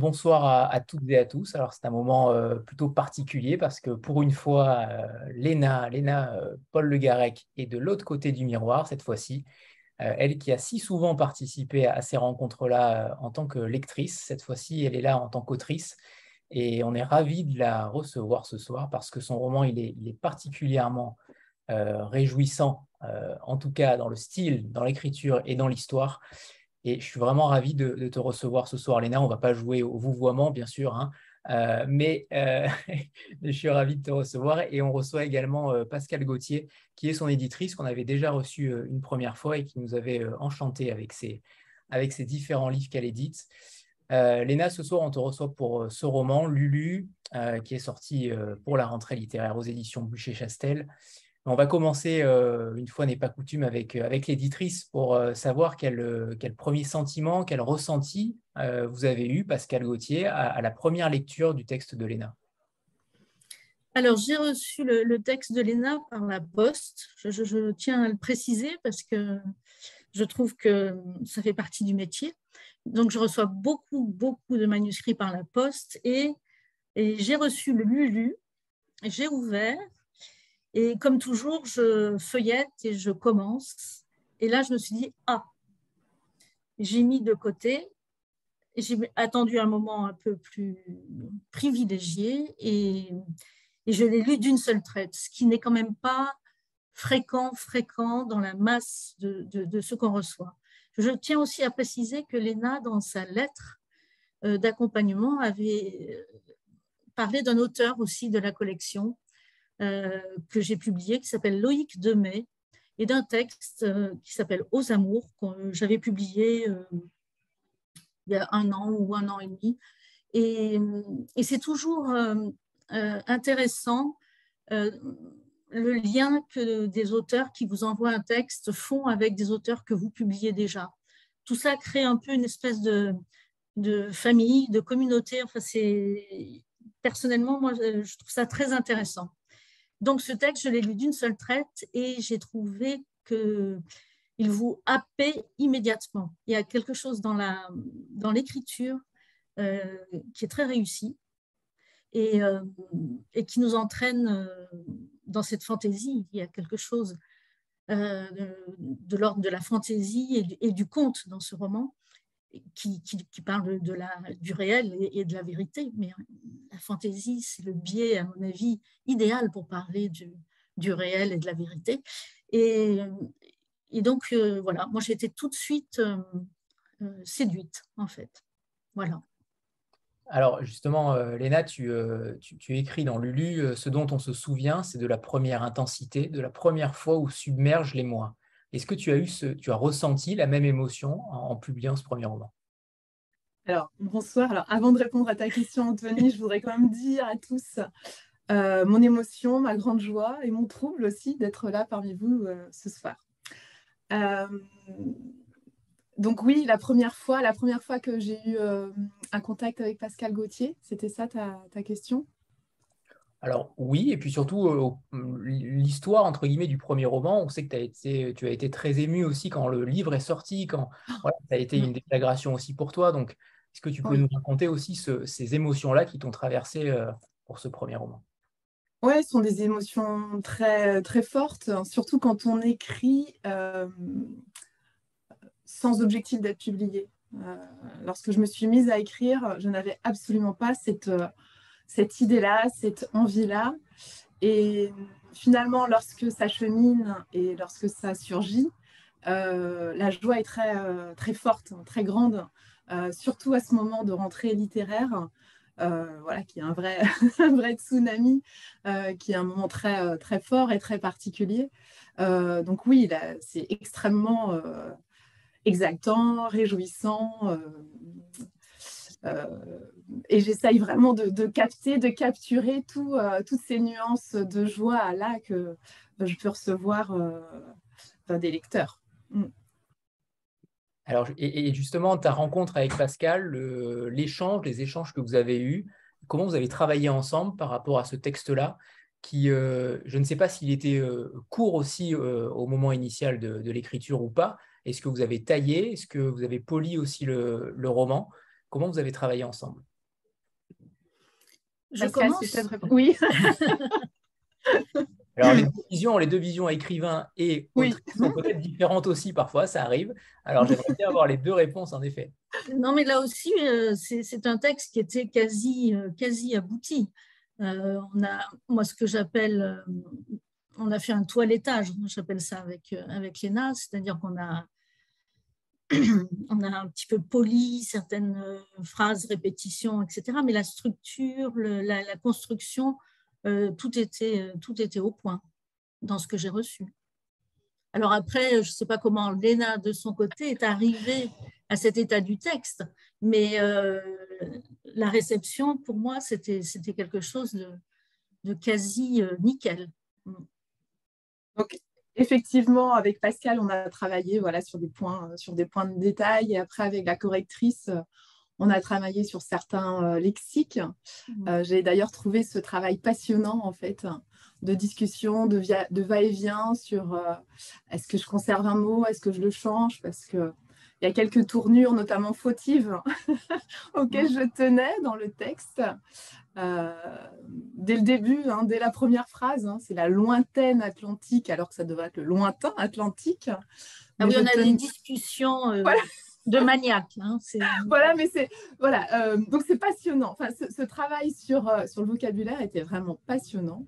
bonsoir à, toutes et à tous. Alors c'est un moment euh, plutôt particulier parce que pour une fois, euh, Léna, Léna euh, Paul Le Garec est de l'autre côté du miroir cette fois-ci. elle qui a si souvent participé à, ces rencontres-là en tant que lectrice, cette fois-ci elle est là en tant qu'autrice. Et on est ravi de la recevoir ce soir parce que son roman est particulièrement réjouissant, en tout cas dans le style, dans l'écriture et dans l'histoire. Et je suis vraiment ravi de, te recevoir ce soir, Léna. On ne va pas jouer au vouvoiement, bien sûr, hein. euh, mais euh, je suis ravi de te recevoir. Et on reçoit également euh, Pascal Gauthier, qui est son éditrice, qu'on avait déjà reçu une première fois et qui nous avait enchanté avec ses, avec ses différents livres qu'elle édite. Léna, ce soir, on te reçoit pour ce roman, Lulu, qui est sorti pour la rentrée littéraire aux éditions Boucher-Chastel. On va commencer, euh, une fois n'est pas coutume, avec, euh, avec l'éditrice pour euh, savoir quel, quel, premier sentiment, quel ressenti vous avez eu, Pascal Gauthier, à, la première lecture du texte de Léna. Alors, j'ai reçu le, texte de Léna par la poste. Je, tiens à le préciser parce que je trouve que ça fait partie du métier. Donc, je reçois beaucoup, beaucoup de manuscrits par la poste et, et j'ai reçu le Lulu, j'ai ouvert et comme toujours, je feuillette et je commence. Et là, je me suis dit, ah, j'ai mis de côté, j'ai attendu un moment un peu plus privilégié et, je l'ai lu d'une seule traite, ce qui n'est quand même pas fréquent, fréquent dans la masse de, de, ce qu'on reçoit. Je tiens aussi à préciser que Léna, dans sa lettre euh, d'accompagnement, avait euh, parlé d'un auteur aussi de la collection que j'ai publié qui s'appelle Loïc Demet et d'un texte euh, qui s'appelle Aux amours que j'avais publié euh, il y a un an ou un an et demi. Et, c'est toujours intéressant le lien que des auteurs qui vous envoient un texte font avec des auteurs que vous publiez déjà. Tout ça crée un peu une espèce de, famille, de communauté. Enfin, personnellement, moi, je trouve ça très intéressant. Donc ce texte, je l'ai lu d'une seule traite et j'ai trouvé qu'il vous happait immédiatement. Il y a quelque chose dans l'écriture euh, qui est très réussi et, euh, qui nous entraîne euh, dans cette fantaisie. Il y a quelque chose de, l'ordre de la fantaisie et du, conte dans ce roman qui, parle de la, du réel et, de la vérité. Mais la fantaisie, c'est le biais, à mon avis, idéal pour parler du, du réel et de la vérité. Et, et donc, euh, voilà, moi, j'ai été tout de suite euh, euh, séduite, en fait. Voilà. Alors, justement, Léna, tu, tu, tu, écris dans Lulu, ce dont on se souvient, c'est de la première intensité, de la première fois où submerge les mois. Est-ce que tu as eu tu as ressenti la même émotion en, publiant ce premier roman? Alors, bonsoir. Alors, avant de répondre à ta question, Anthony, je voudrais quand même dire à tous euh, mon émotion, ma grande joie et mon trouble aussi d'être là parmi vous euh, ce soir. Euh, donc oui, la première fois, la première fois que j'ai eu un contact avec Pascal Gauthier, c'était ça ta question? Alors oui, et puis surtout euh, l'histoire entre guillemets du premier roman, on sait que as été, tu as été très ému aussi quand le livre est sorti, quand ça a été une déflagration aussi pour toi. Donc, est-ce que tu peux nous raconter aussi ces émotions-là qui t'ont traversé euh, pour ce premier roman? Oui, ce sont des émotions très, très fortes, hein, surtout quand on écrit euh, sans objectif d'être publié. lorsque je me suis mise à écrire, je n'avais absolument pas cette cette idée-là, cette envie-là. Et finalement, lorsque ça chemine et lorsque ça surgit, euh, la joie est très, euh, très forte, très grande, euh, surtout à ce moment de rentrée littéraire, voilà, qui est un vrai, un vrai tsunami, qui est un moment très, très fort et très particulier. donc oui, c'est extrêmement exactant, réjouissant. Euh, et j'essaye vraiment de, capter, de capturer tout, euh, toutes ces nuances de joie là que je peux recevoir euh, des lecteurs. Mm. Alors, et, justement, ta rencontre avec Pascal, l'échange, les échanges que vous avez eus, comment vous avez travaillé ensemble par rapport à ce texte-là, qui, je ne sais pas s'il était court aussi au moment initial de, l'écriture ou pas. Est-ce que vous avez taillé? Est-ce que vous avez poli aussi le roman? Comment vous avez travaillé ensemble? Je commence. Oui. Alors, les deux visions, les deux visions écrivains et oui. sont peut-être différentes aussi parfois, ça arrive. Alors, j'aimerais bien avoir les deux réponses en effet. Non, mais là aussi, euh, c'est un texte qui était quasi, euh, quasi abouti. Euh, on a, moi, ce que j'appelle, on a fait un toilettage, j'appelle ça avec, avec Léna, c'est-à-dire qu'on a, on a un petit peu poli certaines phrases, répétitions, etc. Mais la structure, la, construction, tout, était, tout était au point dans ce que j'ai reçu. Alors après, je ne sais pas comment Léna, de son côté, est arrivée à cet état du texte, mais euh, la réception, pour moi, c'était quelque chose de, quasi euh, nickel. Donc, effectivement, avec Pascal, on a travaillé voilà, sur, des points, sur des points de détail, et après, avec la correctrice, on a travaillé sur certains euh, lexiques. Mmh. J'ai d'ailleurs trouvé ce travail passionnant, en fait, de discussion, de, de va-et-vient sur euh, est-ce que je conserve un mot, est-ce que je le change, parce qu'il y a quelques tournures, notamment fautives, auxquelles je tenais dans le texte. Euh, dès le début, hein, dès la première phrase, hein, c'est la lointaine Atlantique, alors que ça devrait être le lointain Atlantique. Ah oui, on a des discussions euh, de maniaques. Hein, voilà, mais c'est voilà, donc c'est passionnant. Enfin, ce, ce, travail sur, sur le vocabulaire était vraiment passionnant.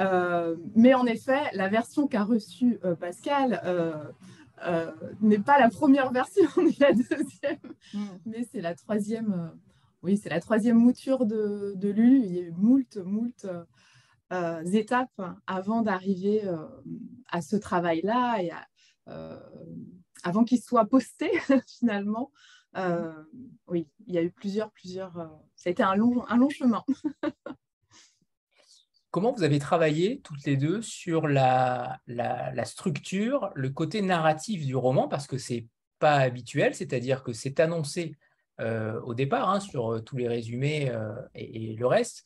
Euh, mais en effet, la version qu'a reçue euh, Pascal euh, n'est pas la première version ni la deuxième, mm. mais c'est la troisième. oui, c'est la troisième mouture de, de, Lulu. Il y a eu moult, moult étapes avant d'arriver à ce travail-là et avant qu'il soit posté finalement. oui, il y a eu plusieurs, plusieurs. ça a été un long, un long chemin. comment vous avez travaillé toutes les deux sur la, structure, le côté narratif du roman, parce que c'est pas habituel, c'est-à-dire que c'est annoncé euh, au départ hein, sur euh, tous les résumés euh, et, le reste,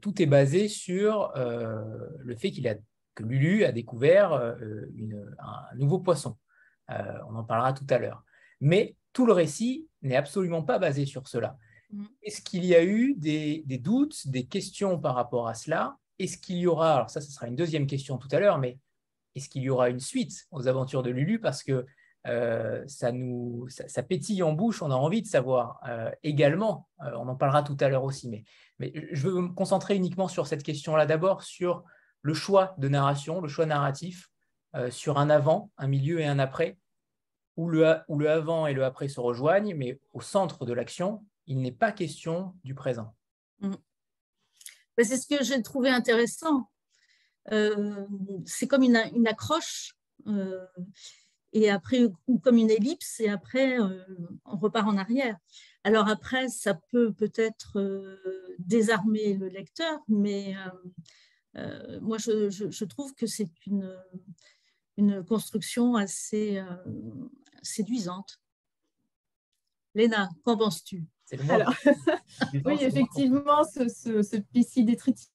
tout est basé sur le fait qu'il a, que Lulu a découvert un nouveau poisson. on en parlera tout à l'heure. Mais tout le récit n'est absolument pas basé sur cela. Mmh. Est-ce qu'il y a eu des, doutes, des questions par rapport à cela? Est-ce qu'il y aura, alors ça, ce sera une deuxième question tout à l'heure, mais est-ce qu'il y aura une suite aux aventures de Lulu? Parce que euh, ça nous ça, pétille en bouche, on a envie de savoir euh, également, euh, on en parlera tout à l'heure aussi, mais, je veux me concentrer uniquement sur cette question-là d'abord, sur le choix de narration, le choix narratif, sur un avant, un milieu et un après, où le, avant et le après se rejoignent, mais au centre de l'action, il n'est pas question du présent. Mm c'est ce que j'ai trouvé intéressant. Euh, c'est comme une, accroche, euh, et après, ou comme une ellipse, et après, euh, on repart en arrière. Alors après, ça peut peut-être désarmer le lecteur, mais moi, je, trouve que c'est une, une construction assez séduisante. Léna, qu'en penses-tu? Alors, oui, effectivement, ce, ce, ce PC détritus,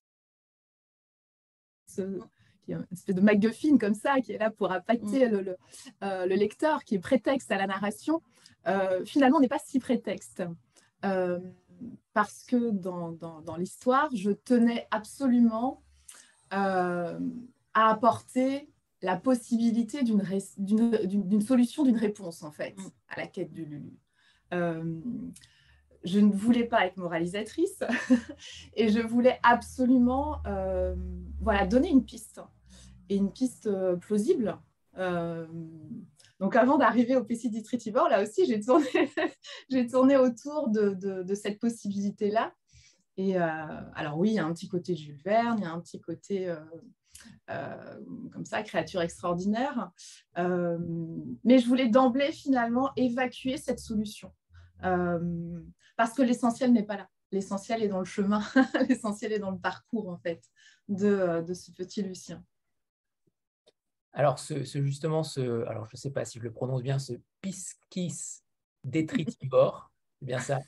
qui est une espèce de MacGuffin comme ça, qui est là pour appâter mm. le, euh, le, lecteur, qui est prétexte à la narration, euh, finalement n'est pas si prétexte. Euh, parce que dans, dans, dans l'histoire, je tenais absolument à apporter la possibilité d'une solution, d'une réponse, en fait, mm. à la quête du Lulu je ne voulais pas être moralisatrice et je voulais absolument euh, voilà, donner une piste et une piste euh, plausible. Euh, donc avant d'arriver au PC Retriever, là aussi, j'ai tourné, tourné autour de, de, cette possibilité-là. Et alors oui, il y a un petit côté Jules Verne, il y a un petit côté comme ça, créature extraordinaire. mais je voulais d'emblée finalement évacuer cette solution parce que l'essentiel n'est pas là. L'essentiel est dans le chemin, l'essentiel est dans le parcours, en fait, de, euh, ce petit Lucien. Alors, ce, justement, ce, alors je ne sais pas si je le prononce bien, ce piscis detritivore, c'est bien ça.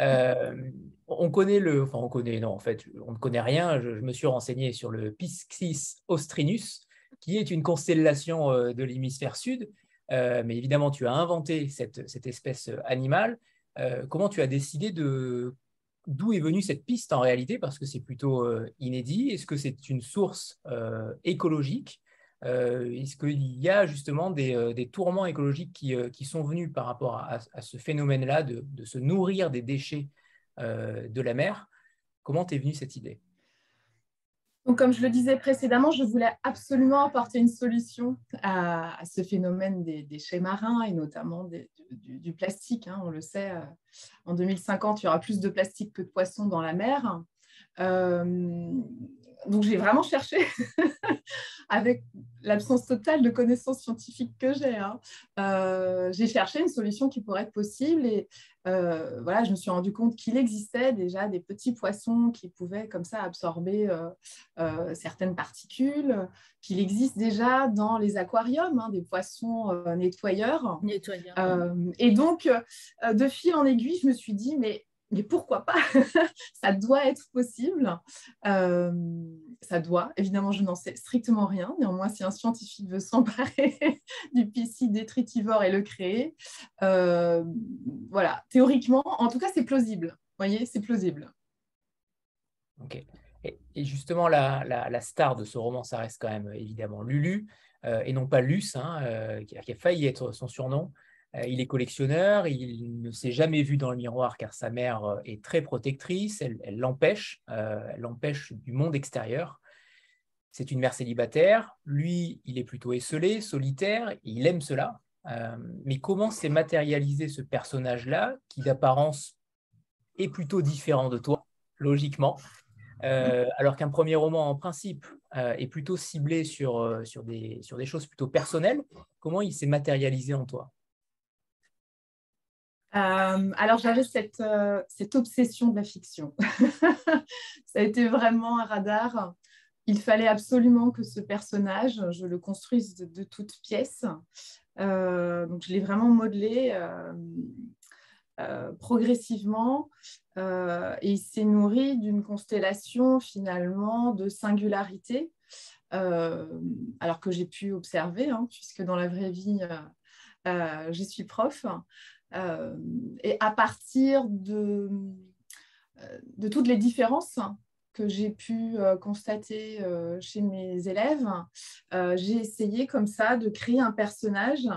Euh, on connaît le, enfin on connaît, non en fait, on ne connaît rien. Je, me suis renseigné sur le Piscis austrinus, qui est une constellation euh, de l'hémisphère sud. mais évidemment, tu as inventé cette, cette espèce animale euh, comment tu as décidé de, d'où est venue cette piste en réalité? Parce que c'est plutôt inédit. Est-ce que c'est une source écologique? Est-ce qu'il y a justement des, tourments écologiques qui, sont venus par rapport à, ce phénomène-là de, de, se nourrir des déchets de la mer? Comment t'es venue cette idée? Donc, comme je le disais précédemment, je voulais absolument apporter une solution à, ce phénomène des déchets marins et notamment du, plastique. Hein. on le sait, euh, en 2050, il y aura plus de plastique que de poissons dans la mer. Euh, donc j'ai vraiment cherché, avec l'absence totale de connaissances scientifiques que j'ai, hein. euh, j'ai cherché une solution qui pourrait être possible et euh, voilà, je me suis rendu compte qu'il existait déjà des petits poissons qui pouvaient comme ça absorber euh, certaines particules, qu'il existe déjà dans les aquariums hein, des poissons nettoyeurs. nettoyeurs. et donc, de fil en aiguille, je me suis dit, mais mais pourquoi pas? Ça doit être possible. Euh, ça doit. Évidemment, je n'en sais strictement rien. Néanmoins, si un scientifique veut s'emparer du piscine détritivore et le créer, euh, voilà, théoriquement, en tout cas, c'est plausible. Vous voyez, c'est plausible. Ok. Et, justement, la, star de ce roman, ça reste quand même évidemment Lulu, euh, et non pas Luce, hein, qui, a, failli être son surnom. Euh, il est collectionneur, il ne s'est jamais vu dans le miroir car sa mère euh, est très protectrice, elle l'empêche, euh, elle l'empêche du monde extérieur. C'est une mère célibataire, lui, il est plutôt esselé, solitaire, il aime cela. mais comment s'est matérialisé ce personnage-là, qui d'apparence est plutôt différent de toi, logiquement, alors qu'un premier roman, en principe, est plutôt ciblé sur, sur, des, sur des choses plutôt personnelles, comment il s'est matérialisé en toi? Euh, alors j'avais cette, euh, cette, obsession de la fiction. Ça a été vraiment un radar. Il fallait absolument que ce personnage, je le construise de, toutes pièces. Euh, donc je l'ai vraiment modelé progressivement et il s'est nourri d'une constellation finalement de singularité. alors que j'ai pu observer, hein, puisque dans la vraie vie, je suis prof. Euh, et à partir de, euh, de toutes les différences que j'ai pu euh, constater chez mes élèves, j'ai essayé comme ça de créer un personnage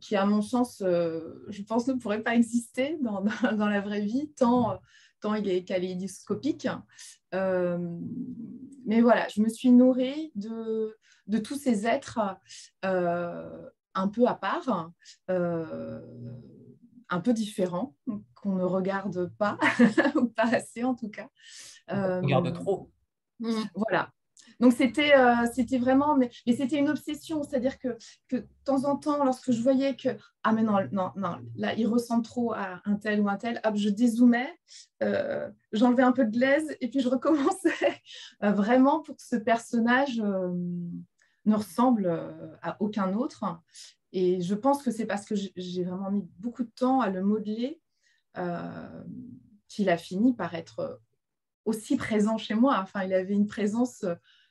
qui, à mon sens, je pense, ne pourrait pas exister dans, dans, la vraie vie, tant, tant il est kaléidoscopique. mais voilà, je me suis nourrie de, de tous ces êtres un peu à part, euh, un peu différent, qu'on ne regarde pas, ou pas assez en tout cas. On regarde trop. Euh, voilà. Donc c'était euh, c'était vraiment, mais, c'était une obsession, c'est-à-dire que, que de temps en temps, lorsque je voyais que ah mais non non non là il ressemble trop à un tel ou un tel, hop je dézoomais, j'enlevais un peu de glaise et puis je recommençais vraiment pour que ce personnage ne ressemble euh, à aucun autre. Et je pense que c'est parce que j'ai vraiment mis beaucoup de temps à le modeler euh, qu'il a fini par être aussi présent chez moi. Enfin, il avait une présence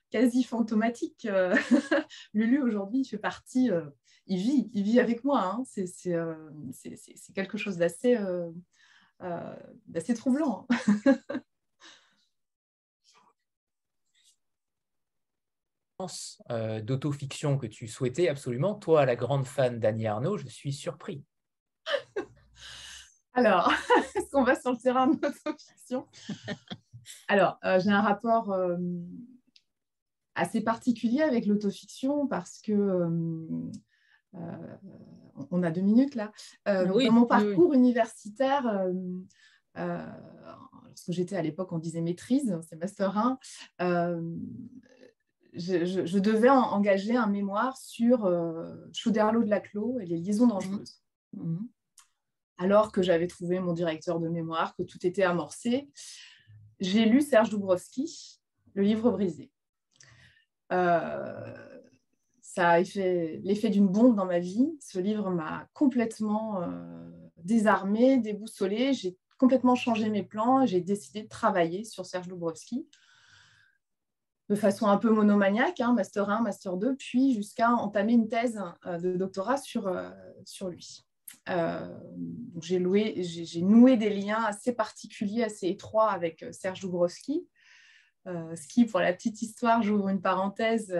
quasi fantomatique. Lulu, aujourd'hui, il fait partie, euh, il vit, il vit avec moi. Hein. C'est quelque chose d'assez troublant. euh, d'autofiction que tu souhaitais absolument. Toi, la grande fan d'Annie Arnaud, je suis surpris. Alors, est-ce qu'on va sur le terrain de l'autofiction? Alors, euh, j'ai un rapport euh, assez particulier avec l'autofiction parce que euh, on a deux minutes là. dans mon parcours universitaire, lorsque j'étais à l'époque, on disait maîtrise, c'est master 1 je, devais engager un mémoire sur euh, Chauderlot de la Clos et les liaisons dangereuses. Mhm. Alors que j'avais trouvé mon directeur de mémoire, que tout était amorcé, j'ai lu Serge Doubrowski, Le livre brisé. Euh, ça a fait l'effet d'une bombe dans ma vie. Ce livre m'a complètement euh, désarmée, déboussolée. J'ai complètement changé mes plans. J'ai décidé de travailler sur Serge Doubrowski de façon un peu monomaniaque, hein, master 1, master 2, puis jusqu'à entamer une thèse euh, de doctorat sur, euh, sur lui. j'ai noué des liens assez particuliers, assez étroits avec Serge Dubrovski. ce qui, pour la petite histoire, j'ouvre une parenthèse,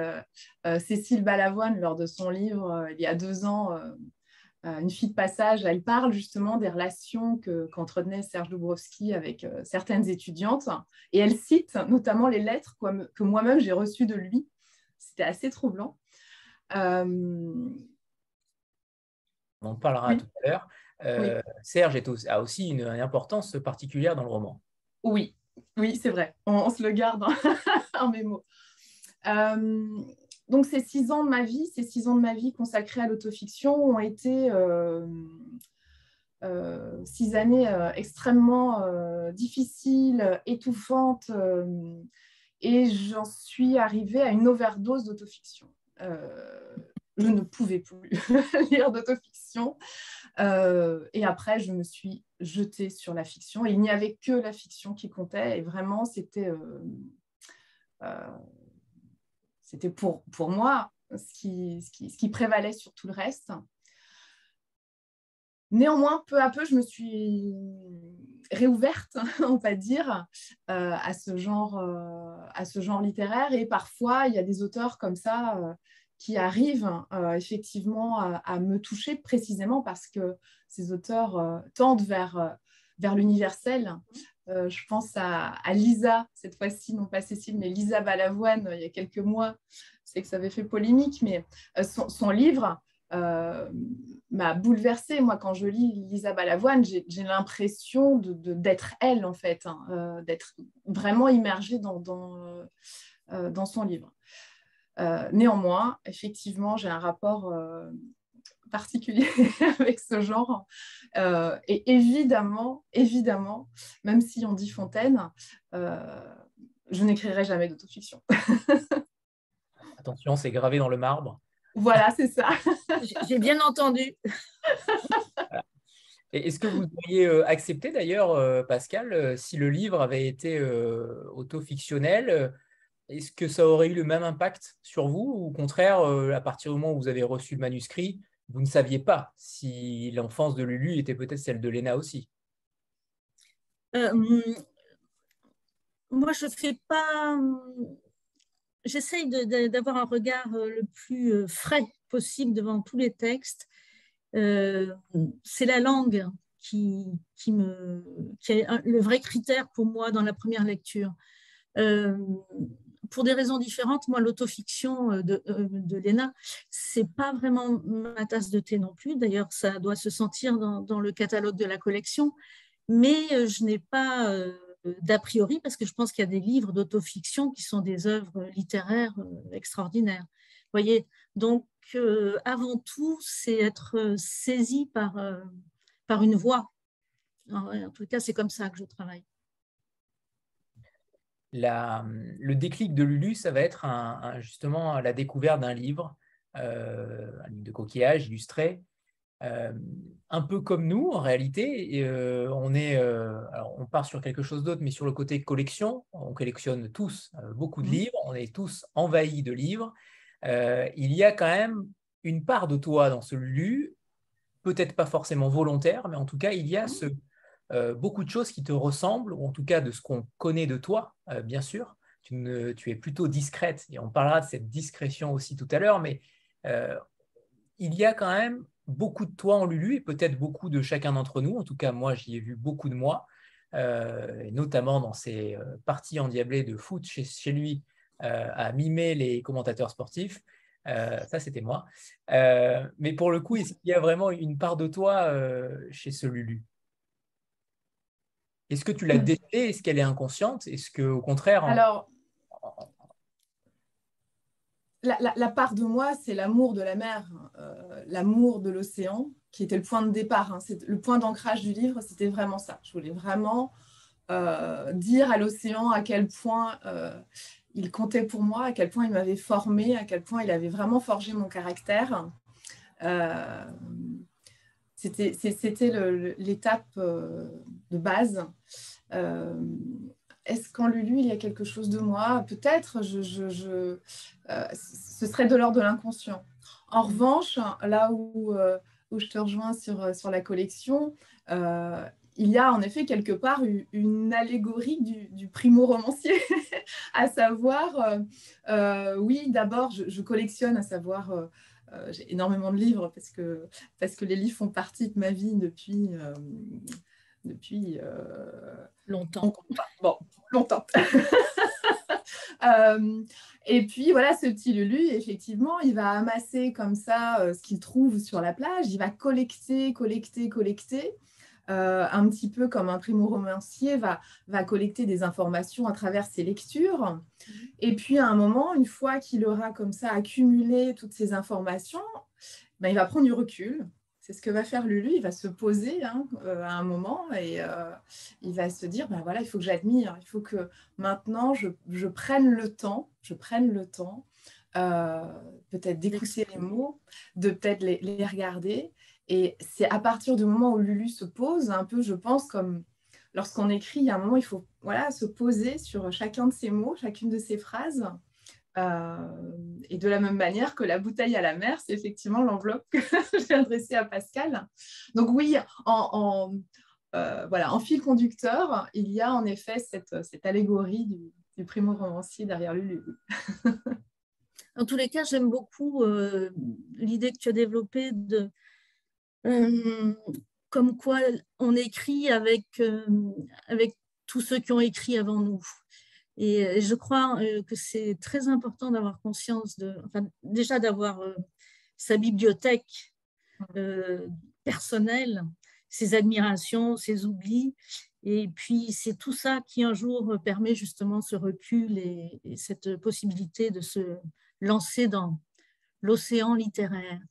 Cécile Balavoine, lors de son livre il y a deux ans, une fille de passage, elle parle justement des relations qu'entretenait Serge Dubrovski avec certaines étudiantes. Et elle cite notamment les lettres que moi-même j'ai reçues de lui. C'était assez troublant. On en parlera tout à l'heure. Euh, Serge a aussi une, importance particulière dans le roman. Oui, oui, c'est vrai. On, se le garde en, mémo. Euh, donc ces six ans de ma vie, ces six ans de ma vie consacrés à l'autofiction ont été euh, six années extrêmement difficiles, étouffantes, et j'en suis arrivée à une overdose d'autofiction. je ne pouvais plus lire d'autofiction. Euh, et après, je me suis jetée sur la fiction. Il n'y avait que la fiction qui comptait. Et vraiment, c'était euh, euh, c'était pour, pour moi ce qui, ce, qui, ce qui prévalait sur tout le reste. Néanmoins, peu à peu, je me suis réouverte, on va dire, à, ce genre, à ce genre littéraire. Et parfois, il y a des auteurs comme ça qui arrivent euh, effectivement à, me toucher précisément parce que ces auteurs euh, tendent vers, euh, vers l'universel. Je pense à, Lisa, cette fois-ci, non pas Cécile, mais Lisa Balavoine, il y a quelques mois. c'est que ça avait fait polémique, mais son, livre m'a bouleversée. Moi, quand je lis Lisa Balavoine, j'ai l'impression d'être de, elle, en fait, hein, d'être vraiment immergée dans, dans, son livre. Euh, néanmoins, effectivement, j'ai un rapport euh, particulier avec ce genre. Euh, et évidemment, évidemment, même si on dit Fontaine, je n'écrirai jamais d'autofiction. Attention, c'est gravé dans le marbre. Voilà, c'est ça. J'ai bien entendu. Est-ce que vous auriez accepté d'ailleurs, Pascal, si le livre avait été autofictionnel est-ce que ça aurait eu le même impact sur vous ou au contraire, euh, à partir du moment où vous avez reçu le manuscrit, vous ne saviez pas si l'enfance de Lulu était peut-être celle de Léna aussi euh, Moi, je fais pas. J'essaye d'avoir un regard euh, le plus frais possible devant tous les textes. C'est la langue qui, qui, me, qui est le vrai critère pour moi dans la première lecture pour des raisons différentes, moi, l'autofiction euh, de, euh, de Léna, c'est pas vraiment ma tasse de thé non plus. D'ailleurs, ça doit se sentir dans, le catalogue de la collection, mais euh, je n'ai pas d'a priori parce que je pense qu'il y a des livres d'autofiction qui sont des œuvres littéraires extraordinaires. Voyez, donc avant tout, c'est être saisi par, par une voix. en tout cas, c'est comme ça que je travaille le déclic de Lulu, ça va être justement la découverte d'un livre, euh, un livre de coquillage illustré, euh, un peu comme nous en réalité. Euh, on, est, on part sur quelque chose d'autre, mais sur le côté collection, on collectionne tous beaucoup de mmh. livres, on est tous envahis de livres. il y a quand même une part de toi dans ce Lulu, peut-être pas forcément volontaire, mais en tout cas, il y a mmh. ce, beaucoup de choses qui te ressemblent, ou en tout cas de ce qu'on connaît de toi, euh, bien sûr. Tu, es plutôt discrète, et on parlera de cette discrétion aussi tout à l'heure, mais euh, il y a quand même beaucoup de toi en Lulu, et peut-être beaucoup de chacun d'entre nous. En tout cas, moi, j'y ai vu beaucoup de moi, notamment dans ces parties endiablées de foot chez, lui, à mimer les commentateurs sportifs. ça, c'était moi. mais pour le coup, il y a vraiment une part de toi chez ce Lulu? Est-ce que tu l'as hmm. décelée? Est-ce qu'elle est inconsciente? Est-ce qu'au contraire. Alors, la, part de moi, c'est l'amour de la mer, euh, l'amour de l'océan, qui était le point de départ. Hein. le point d'ancrage du livre, c'était vraiment ça. Je voulais vraiment euh, dire à l'océan à quel point euh, il comptait pour moi, à quel point il m'avait formé, à quel point il avait vraiment forgé mon caractère. C'était l'étape euh, de base. Euh, est-ce qu'en Lulu, il y a quelque chose de moi? Peut-être, je, euh, ce serait de l'ordre de l'inconscient. En revanche, là où, où je te rejoins sur, sur la collection, il y a en effet quelque part une allégorie du, primo-romancier, à savoir, oui, d'abord, je, collectionne, à savoir, j'ai énormément de livres parce que, parce que les livres font partie de ma vie depuis, depuis longtemps. Bon, longtemps. Euh, et puis voilà, ce petit Lulu, effectivement, il va amasser comme ça euh, ce qu'il trouve sur la plage, il va collecter, collecter, collecter. Euh, un petit peu comme un primo-romancier va, va collecter des informations à travers ses lectures. Et puis à un moment, une fois qu'il aura comme ça accumulé toutes ces informations, ben, il va prendre du recul c'est ce que va faire Lulu. Il va se poser hein, euh, à un moment et euh, il va se dire ben voilà, il faut que j'admire, il faut que maintenant je, prenne le temps, je prenne le temps euh, peut-être d'écouter les mots, de peut-être les, regarder. Et c'est à partir du moment où Lulu se pose, un peu, je pense, comme lorsqu'on écrit, il y a un moment, il faut voilà, se poser sur chacun de ces mots, chacune de ces phrases euh, et de la même manière que la bouteille à la mer, c'est effectivement l'enveloppe que j'ai adressée à Pascal. Donc oui, en, euh, voilà, en fil conducteur, il y a en effet cette, cette allégorie du, primo-romancier derrière Lulu. en tous les cas, j'aime beaucoup euh, l'idée que tu as développée de comme quoi on écrit avec, avec tous ceux qui ont écrit avant nous. Et je crois euh, que c'est très important d'avoir conscience de, enfin, déjà d'avoir euh, sa bibliothèque euh, personnelle, ses admirations, ses oublis. Et puis, c'est tout ça qui un jour permet justement ce recul et, cette possibilité de se lancer dans l'océan littéraire.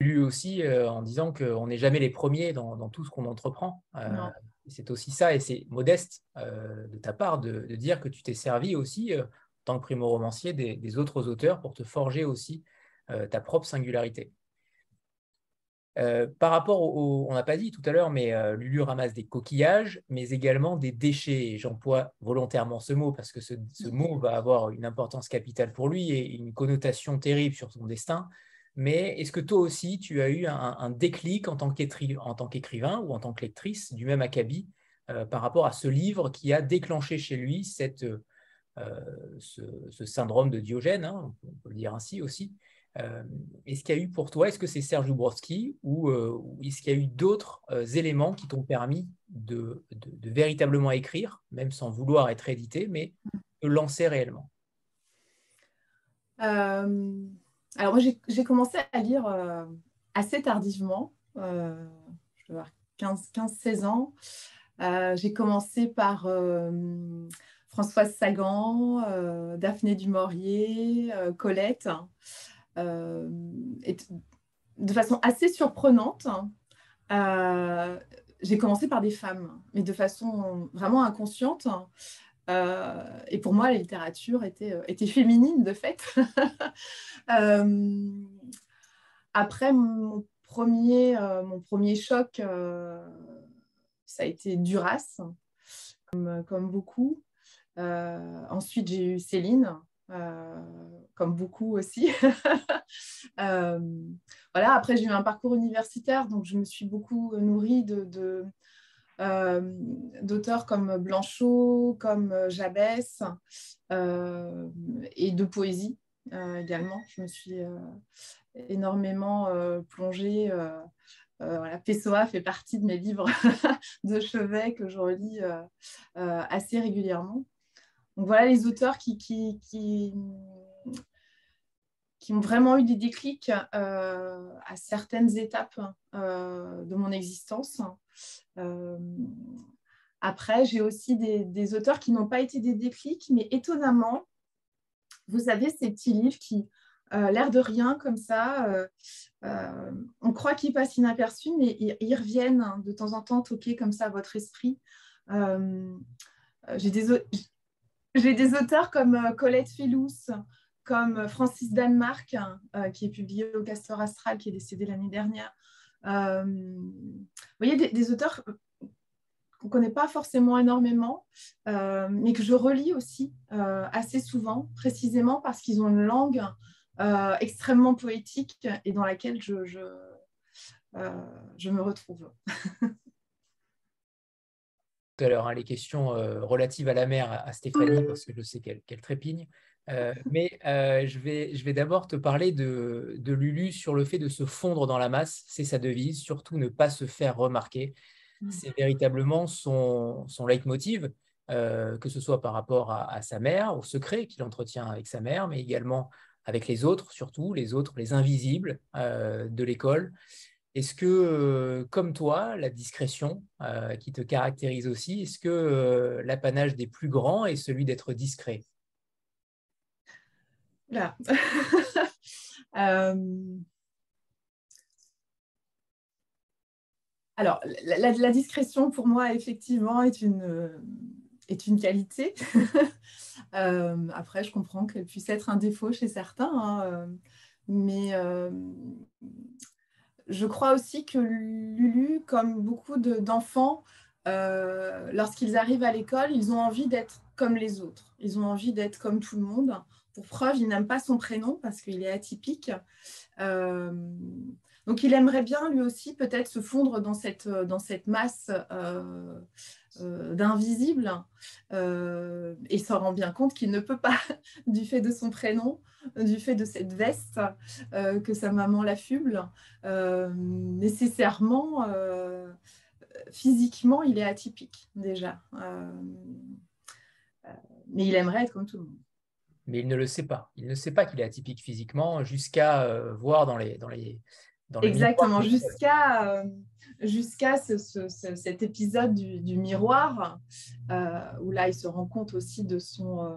Lui aussi en disant qu'on n'est jamais les premiers dans, dans tout ce qu'on entreprend c'est aussi ça, et c'est modeste euh, de ta part de, dire que tu t'es servi aussi, euh, en tant que primo-romancier, des, autres auteurs pour te forger aussi euh, ta propre singularité. par rapport au, on n'a pas dit tout à l'heure, mais Lulu ramasse des coquillages, mais également des déchets. J'emploie volontairement ce mot parce que ce, mot va avoir une importance capitale pour lui et une connotation terrible sur son destin. Mais est-ce que toi aussi, tu as eu un, déclic en tant qu'écrivain ou en tant que lectrice du même acabit euh, par rapport à ce livre qui a déclenché chez lui cette, euh, ce, syndrome de Diogène, hein, on peut le dire ainsi aussi euh, Est-ce qu'il y a eu pour toi, est-ce que c'est Serge Dubrovski ou, est-ce qu'il y a eu d'autres éléments qui t'ont permis de, de, véritablement écrire, même sans vouloir être édité, mais de lancer réellement? Alors moi, j'ai commencé à lire euh, assez tardivement, euh, je dois avoir 15-16 ans. Euh, j'ai commencé par Françoise Sagan, Daphné du Maurier, Colette, et de façon assez surprenante. j'ai commencé par des femmes, mais de façon vraiment inconsciente. Euh, et pour moi, la littérature était, euh, féminine de fait. Euh, après, mon premier, mon premier choc, ça a été Duras, comme, beaucoup. ensuite, j'ai eu Céline, comme beaucoup aussi. voilà, après, j'ai eu un parcours universitaire, donc je me suis beaucoup nourrie de, d'auteurs comme Blanchot, comme euh, Jabès, euh, et de poésie également. Je me suis énormément plongée. Voilà, Pessoa fait partie de mes livres de chevet que je relis assez régulièrement. Donc voilà les auteurs qui, qui, qui, qui ont vraiment eu des déclics euh, à certaines étapes euh, de mon existence. Euh, après, j'ai aussi des, auteurs qui n'ont pas été des déclics, mais étonnamment, vous savez, ces petits livres qui, l'air de rien comme ça, on croit qu'ils passent inaperçus, mais ils, reviennent de temps en temps toquer comme ça à votre esprit. j'ai des, auteurs comme Colette Fellous, comme Francis Danemark, euh, qui est publié au Castor Astral, qui est décédé l'année dernière. Euh, vous voyez, des, auteurs qu'on ne connaît pas forcément énormément, euh, mais que je relis aussi assez souvent, précisément parce qu'ils ont une langue extrêmement poétique et dans laquelle je, je, je me retrouve. tout à l'heure, hein, les questions relatives à la mère à, Stéphanie, parce que je sais qu'elle trépigne. Mais je vais, je vais d'abord te parler de, de, Lulu sur le fait de se fondre dans la masse. C'est sa devise, surtout ne pas se faire remarquer. Mmh. C'est véritablement son, son leitmotiv, que ce soit par rapport à, sa mère, au secret qu'il entretient avec sa mère, mais également avec les autres, surtout les autres, les invisibles de l'école. Est-ce que, euh, comme toi, la discrétion euh, qui te caractérise aussi, est-ce que euh, l'apanage des plus grands est celui d'être discret? Là. Alors, la, discrétion, pour moi, effectivement, est une, qualité. après, je comprends qu'elle puisse être un défaut chez certains, hein, mais je crois aussi que Lulu, comme beaucoup d'enfants, euh, lorsqu'ils arrivent à l'école, ils ont envie d'être comme les autres. Ils ont envie d'être comme tout le monde. Pour preuve, il n'aime pas son prénom parce qu'il est atypique. Euh, donc, il aimerait bien lui aussi peut-être se fondre dans cette, cette masse euh, euh, d'invisible euh, et s'en rend bien compte qu'il ne peut pas, du fait de son prénom, du fait de cette veste euh, que sa maman l'affuble, nécessairement, physiquement, il est atypique déjà. mais il aimerait être comme tout le monde mais il ne le sait pas. Il ne sait pas qu'il est atypique physiquement jusqu'à voir dans les, dans les, Exactement, jusqu'à euh, jusqu'à cet épisode du, miroir, euh, où là, il se rend compte aussi de son, euh,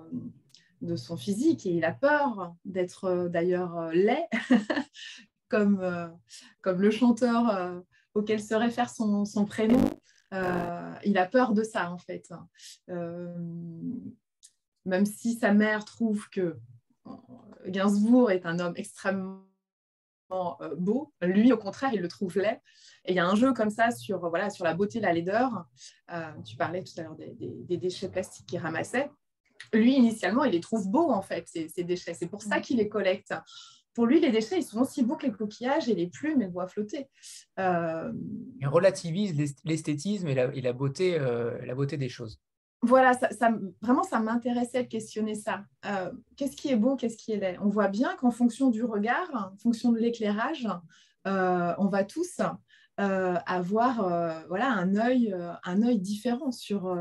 de son physique et il a peur d'être d'ailleurs laid, comme, comme le chanteur auquel se réfère son, son prénom. il a peur de ça, en fait. Même si sa mère trouve que Gainsbourg est un homme extrêmement euh, beau. Lui, au contraire, il le trouve laid. Et il y a un jeu comme ça sur, voilà, sur la beauté, la laideur. Euh, tu parlais tout à l'heure des, déchets plastiques qu'il ramassait. Lui, initialement, il les trouve beaux, en fait, ces, déchets. C'est pour ça qu'il les collecte. Pour lui, les déchets, ils sont aussi beaux que les coquillages et les plumes et le bois flotté. Euh, il relativise l'esthétisme et, la, beauté, la beauté des choses voilà, ça, vraiment, ça m'intéressait de questionner ça. Euh, qu'est-ce qui est beau, qu'est-ce qui est laid? On voit bien qu'en fonction du regard, en fonction de l'éclairage, euh, on va tous euh, avoir voilà, un, œil, un œil différent sur,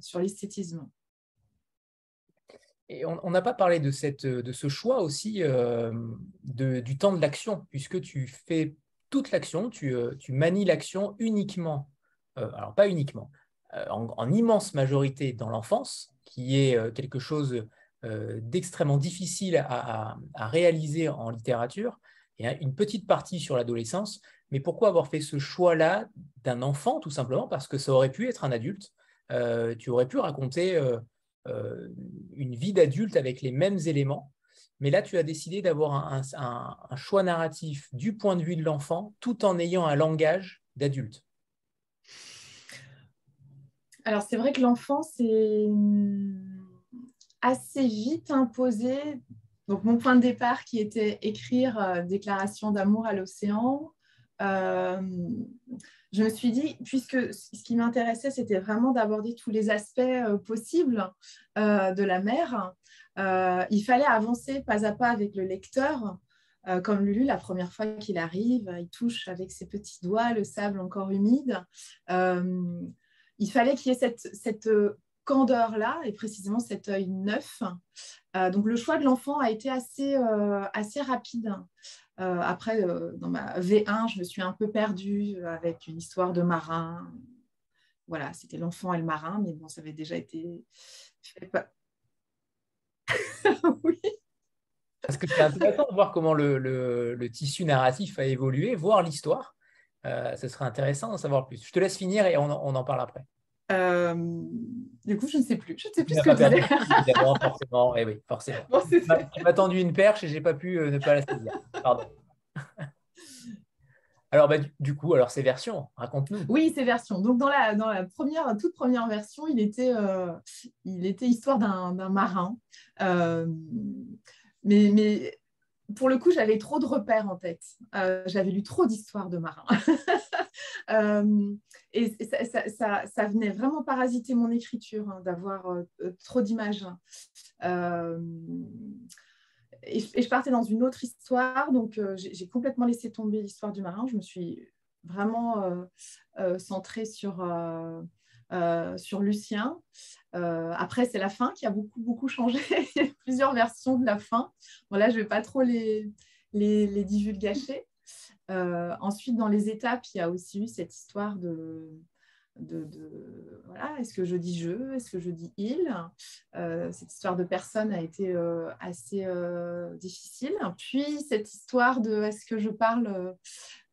sur l'esthétisme. Et on n'a pas parlé de, cette, de ce choix aussi de, du temps de l'action, puisque tu fais toute l'action, tu, tu manies l'action uniquement, alors pas uniquement, euh, en, immense majorité dans l'enfance, qui est euh, quelque chose euh, d'extrêmement difficile à, réaliser en littérature, et une petite partie sur l'adolescence. Mais pourquoi avoir fait ce choix-là d'un enfant Tout simplement parce que ça aurait pu être un adulte? tu aurais pu raconter une vie d'adulte avec les mêmes éléments. Mais là, tu as décidé d'avoir un, choix narratif du point de vue de l'enfant tout en ayant un langage d'adulte. Alors, c'est vrai que l'enfant, c'est assez vite imposé. Donc, mon point de départ qui était écrire euh, déclaration d'amour à l'océan, euh, je me suis dit, puisque ce qui m'intéressait, c'était vraiment d'aborder tous les aspects euh, possibles de la mer, il fallait avancer pas à pas avec le lecteur. comme Lulu, la première fois qu'il arrive, il touche avec ses petits doigts le sable encore humide il fallait qu'il y ait cette, euh, candeur-là et précisément cet œil neuf. Euh, donc le choix de l'enfant a été assez, euh, rapide. après, dans ma V1, je me suis un peu perdue avec une histoire de marin. Voilà, c'était l'enfant et le marin, mais bon, ça avait déjà été oui. Parce que c'est intéressant de voir comment le, tissu narratif a évolué, voir l'histoire. Euh, ce serait intéressant d'en savoir plus. Je te laisse finir et on, en parle après. Euh, du coup, je ne sais plus. Je ne sais plus ce que tu. Évidemment, forcément. Eh oui, forcément. tu m'as tendu une perche et je n'ai pas pu euh, ne pas la saisir. Pardon. Alors, bah, du, coup, alors ces versions, raconte-nous. Oui, ces versions. Donc, dans la, dans la première, toute première version, il était, il était histoire d'un marin. mais, mais pour le coup, j'avais trop de repères en tête. Euh, j'avais lu trop d'histoires de marins. Euh, et ça, venait vraiment parasiter mon écriture, hein, d'avoir euh, trop d'images. Et, je partais dans une autre histoire, donc j'ai complètement laissé tomber l'histoire du marin. Je me suis vraiment centrée sur, sur Lucien. après, c'est la fin qui a beaucoup, beaucoup changé. Il y a plusieurs versions de la fin. Bon, là, je ne vais pas trop les, les, les. Euh, ensuite, dans les étapes, il y a aussi eu cette histoire de, de, voilà, est-ce que je dis je, est-ce que je dis il? Euh, Cette histoire de personne a été euh, assez difficile. Puis cette histoire de est-ce que je parle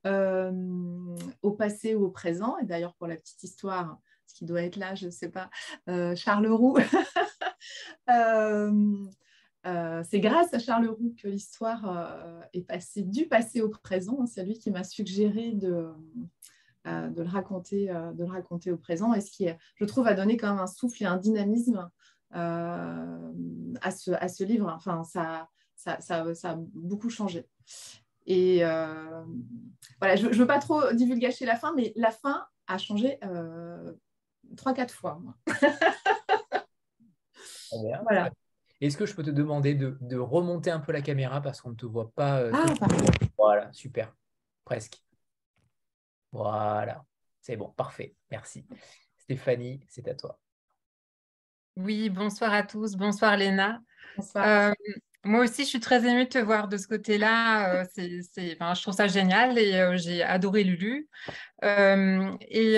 au passé ou au présent Et d'ailleurs, pour la petite histoire, qui doit être là, je ne sais pas, Charles Roux. Euh, c'est grâce à Charles Roux que l'histoire euh, est passée du passé au présent. C'est lui qui m'a suggéré de, euh, le raconter, de le raconter au présent. Et ce qui, je trouve, a donné quand même un souffle et un dynamisme à, ce, à ce livre. Enfin, ça, ça, ça, ça a beaucoup changé. Et voilà, je ne veux pas trop divulgacher la fin, mais la fin a changé trois, quatre fois. voilà. Est-ce que je peux te demander de, remonter un peu la caméra parce qu'on ne te voit pas euh, Ah, Voilà, super. Presque. Voilà. C'est bon, parfait. Merci. Stéphanie, c'est à toi. Oui, bonsoir à tous. Bonsoir Léna. Bonsoir. Euh, moi aussi, je suis très émue de te voir de ce côté-là. Euh, c'est, je trouve ça génial et euh, j'ai adoré Lulu. Euh, et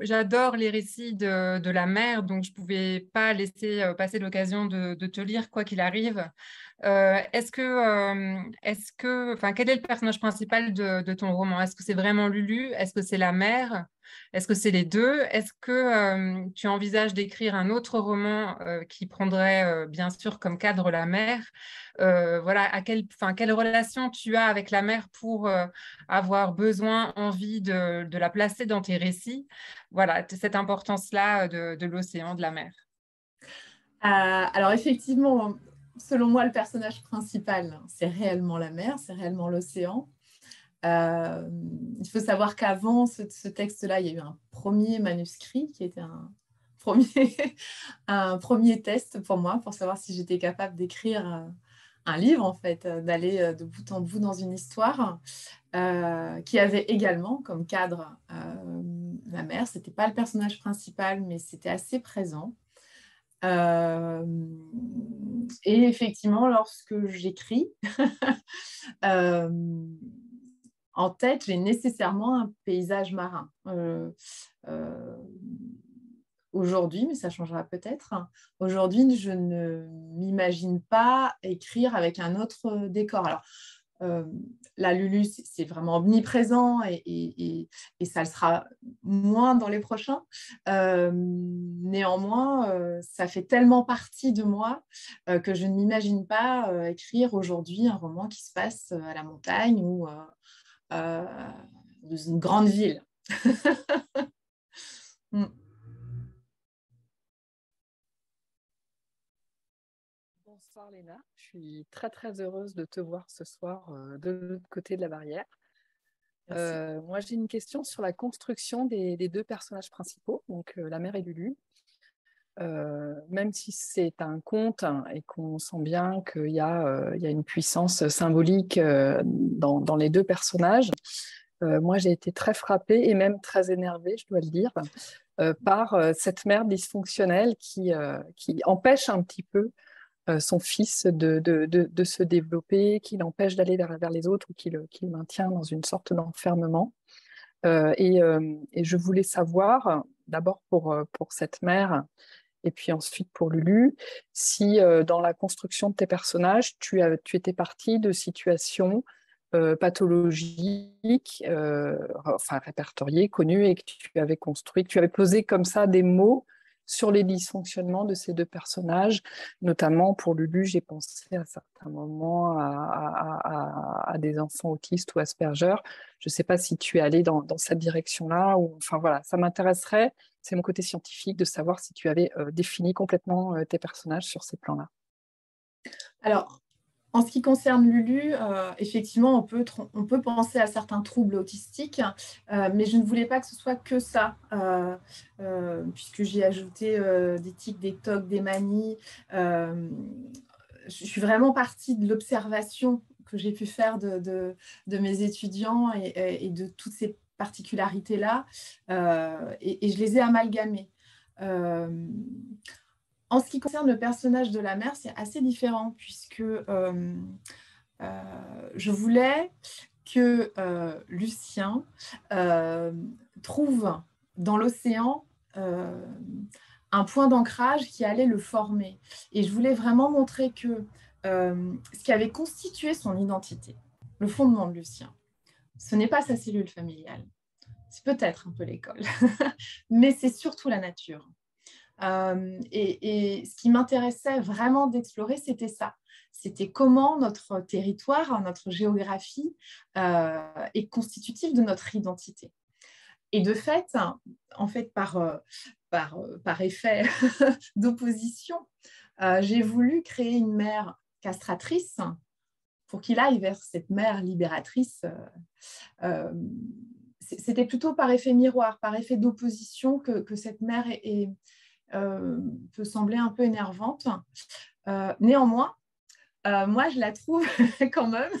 j'adore les récits de, la mère, donc je ne pouvais pas laisser passer l'occasion de, te lire quoi qu'il arrive. est-ce que, est-ce que, enfin, quel est le personnage principal de ton roman? Est-ce que c'est vraiment Lulu? Est-ce que c'est la mère? Est-ce que c'est les deux? Est-ce que euh, tu envisages d'écrire un autre roman euh, qui prendrait euh, bien sûr comme cadre la mère Voilà, à quelle, quelle relation tu as avec la mère pour avoir besoin, envie de, la placer dans tes récits? Voilà, cette importance-là de, l'océan, de la mer. alors effectivement, selon moi, le personnage principal, c'est réellement la mer, c'est réellement l'océan. Euh, il faut savoir qu'avant ce, texte-là, il y a eu un premier manuscrit qui était un premier, un premier test pour moi, pour savoir si j'étais capable d'écrire euh, un livre, en fait, euh, d'aller de bout en bout dans une histoire qui avait également comme cadre la mère. Ce n'était pas le personnage principal, mais c'était assez présent. et effectivement, lorsque j'écris, en tête, j'ai nécessairement un paysage marin. Euh, euh, aujourd'hui, mais ça changera peut-être. Aujourd'hui, je ne m'imagine pas écrire avec un autre décor. Alors, euh, la Lulu, c'est vraiment omniprésent et, ça le sera moins dans les prochains. néanmoins, ça fait tellement partie de moi que je ne m'imagine pas écrire aujourd'hui un roman qui se passe à la montagne ou euh, dans une grande ville. Mm. Bonsoir Léna, je suis très très heureuse de te voir ce soir euh, de l'autre côté de la barrière. Euh, moi j'ai une question sur la construction des, deux personnages principaux, donc la mère et Lulu. Même si c'est un conte et qu'on sent bien qu'il y, a une puissance symbolique dans, dans, les deux personnages, euh, moi, j'ai été très frappée et même très énervée, je dois le dire, euh, par euh, cette mère dysfonctionnelle qui, empêche un petit peu son fils de, se développer, qui l'empêche d'aller vers, les autres ou qui le, maintient dans une sorte d'enfermement. Et, je voulais savoir, d'abord pour cette mère, et puis ensuite pour Lulu, si dans la construction de tes personnages, tu, as, tu étais partie de situations euh, pathologiques, euh, enfin répertoriées, connues, et que tu avais construit, que tu avais posé comme ça des mots sur les dysfonctionnements de ces deux personnages, notamment pour Lulu, j'ai pensé à certains moments à, des enfants autistes ou Asperger. Je ne sais pas si tu es allé dans, cette direction-là, enfin voilà, ça m'intéresserait, c'est mon côté scientifique, de savoir si tu avais euh, défini complètement tes personnages sur ces plans-là. Alors, En ce qui concerne Lulu, euh, effectivement, on peut, on peut penser à certains troubles autistiques, euh, mais je ne voulais pas que ce soit que ça, euh, puisque j'ai ajouté des tics, des tocs, des manies. je suis vraiment partie de l'observation que j'ai pu faire de, de, mes étudiants et, de toutes ces particularités-là, et, et, je les ai amalgamées. En ce qui concerne le personnage de la mère, c'est assez différent puisque euh, euh, je voulais que euh, Lucien trouve dans l'océan un point d'ancrage qui allait le former. Et je voulais vraiment montrer que ce qui avait constitué son identité, le fondement de Lucien, ce n'est pas sa cellule familiale. C'est peut-être un peu l'école, mais c'est surtout la nature. Euh, et, ce qui m'intéressait vraiment d'explorer, c'était ça. C'était comment notre territoire, notre géographie euh, est constitutive de notre identité. Et de fait, en fait, par, euh, par, par effet d'opposition, j'ai voulu créer une mère castratrice pour qu'il aille vers cette mère libératrice. C'était plutôt par effet miroir, par effet d'opposition que, que, cette mère est, peut sembler un peu énervante. Euh, néanmoins, euh, moi, je la trouve quand même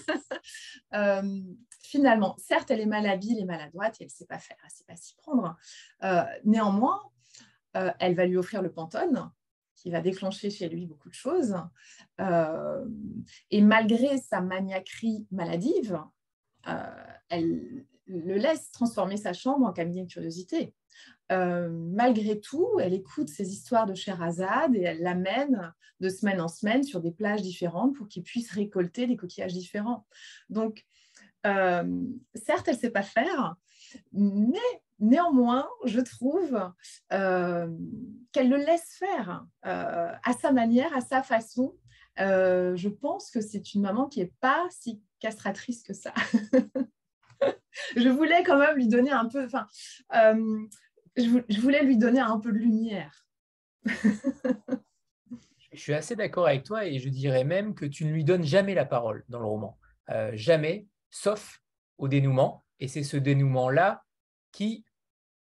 finalement, certes, elle est malhabile et maladroite et elle ne sait pas faire, elle ne sait pas s'y prendre. néanmoins, elle va lui offrir le pantone qui va déclencher chez lui beaucoup de choses. et malgré sa maniaquerie maladive, elle le laisse transformer sa chambre en cabinet de curiosité. Euh, malgré tout, elle écoute ces histoires de Sherazade et elle l'amène de semaine en semaine sur des plages différentes pour qu'il puisse récolter des coquillages différents. Donc, euh, certes, elle ne sait pas faire, mais néanmoins, je trouve euh, qu'elle le laisse faire à sa manière, à sa façon. je pense que c'est une maman qui n'est pas si castratrice que ça. je voulais quand même lui donner un peu, je voulais lui donner un peu de lumière. je suis assez d'accord avec toi et je dirais même que tu ne lui donnes jamais la parole dans le roman. Euh, jamais, sauf au dénouement. Et c'est ce dénouement-là qui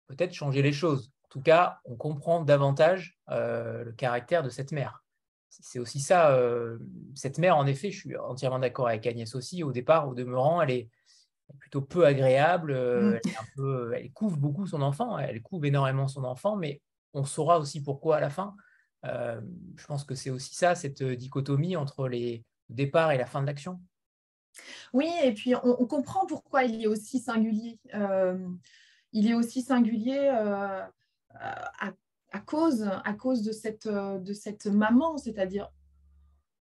peut-être changer les choses. En tout cas, on comprend davantage euh, le caractère de cette mère. C'est aussi ça, euh, cette mère, en effet, je suis entièrement d'accord avec Agnès aussi, au départ, au demeurant, elle est, plutôt peu agréable. Euh, mmh. Elle, couvre beaucoup son enfant, elle couvre énormément son enfant, mais on saura aussi pourquoi à la fin. Euh, je pense que c'est aussi ça, cette euh, dichotomie entre les départs et la fin de l'action. Oui, et puis on, comprend pourquoi il est aussi singulier. il est aussi singulier à, cause, à cause de, cette, de cette maman, c'est-à-dire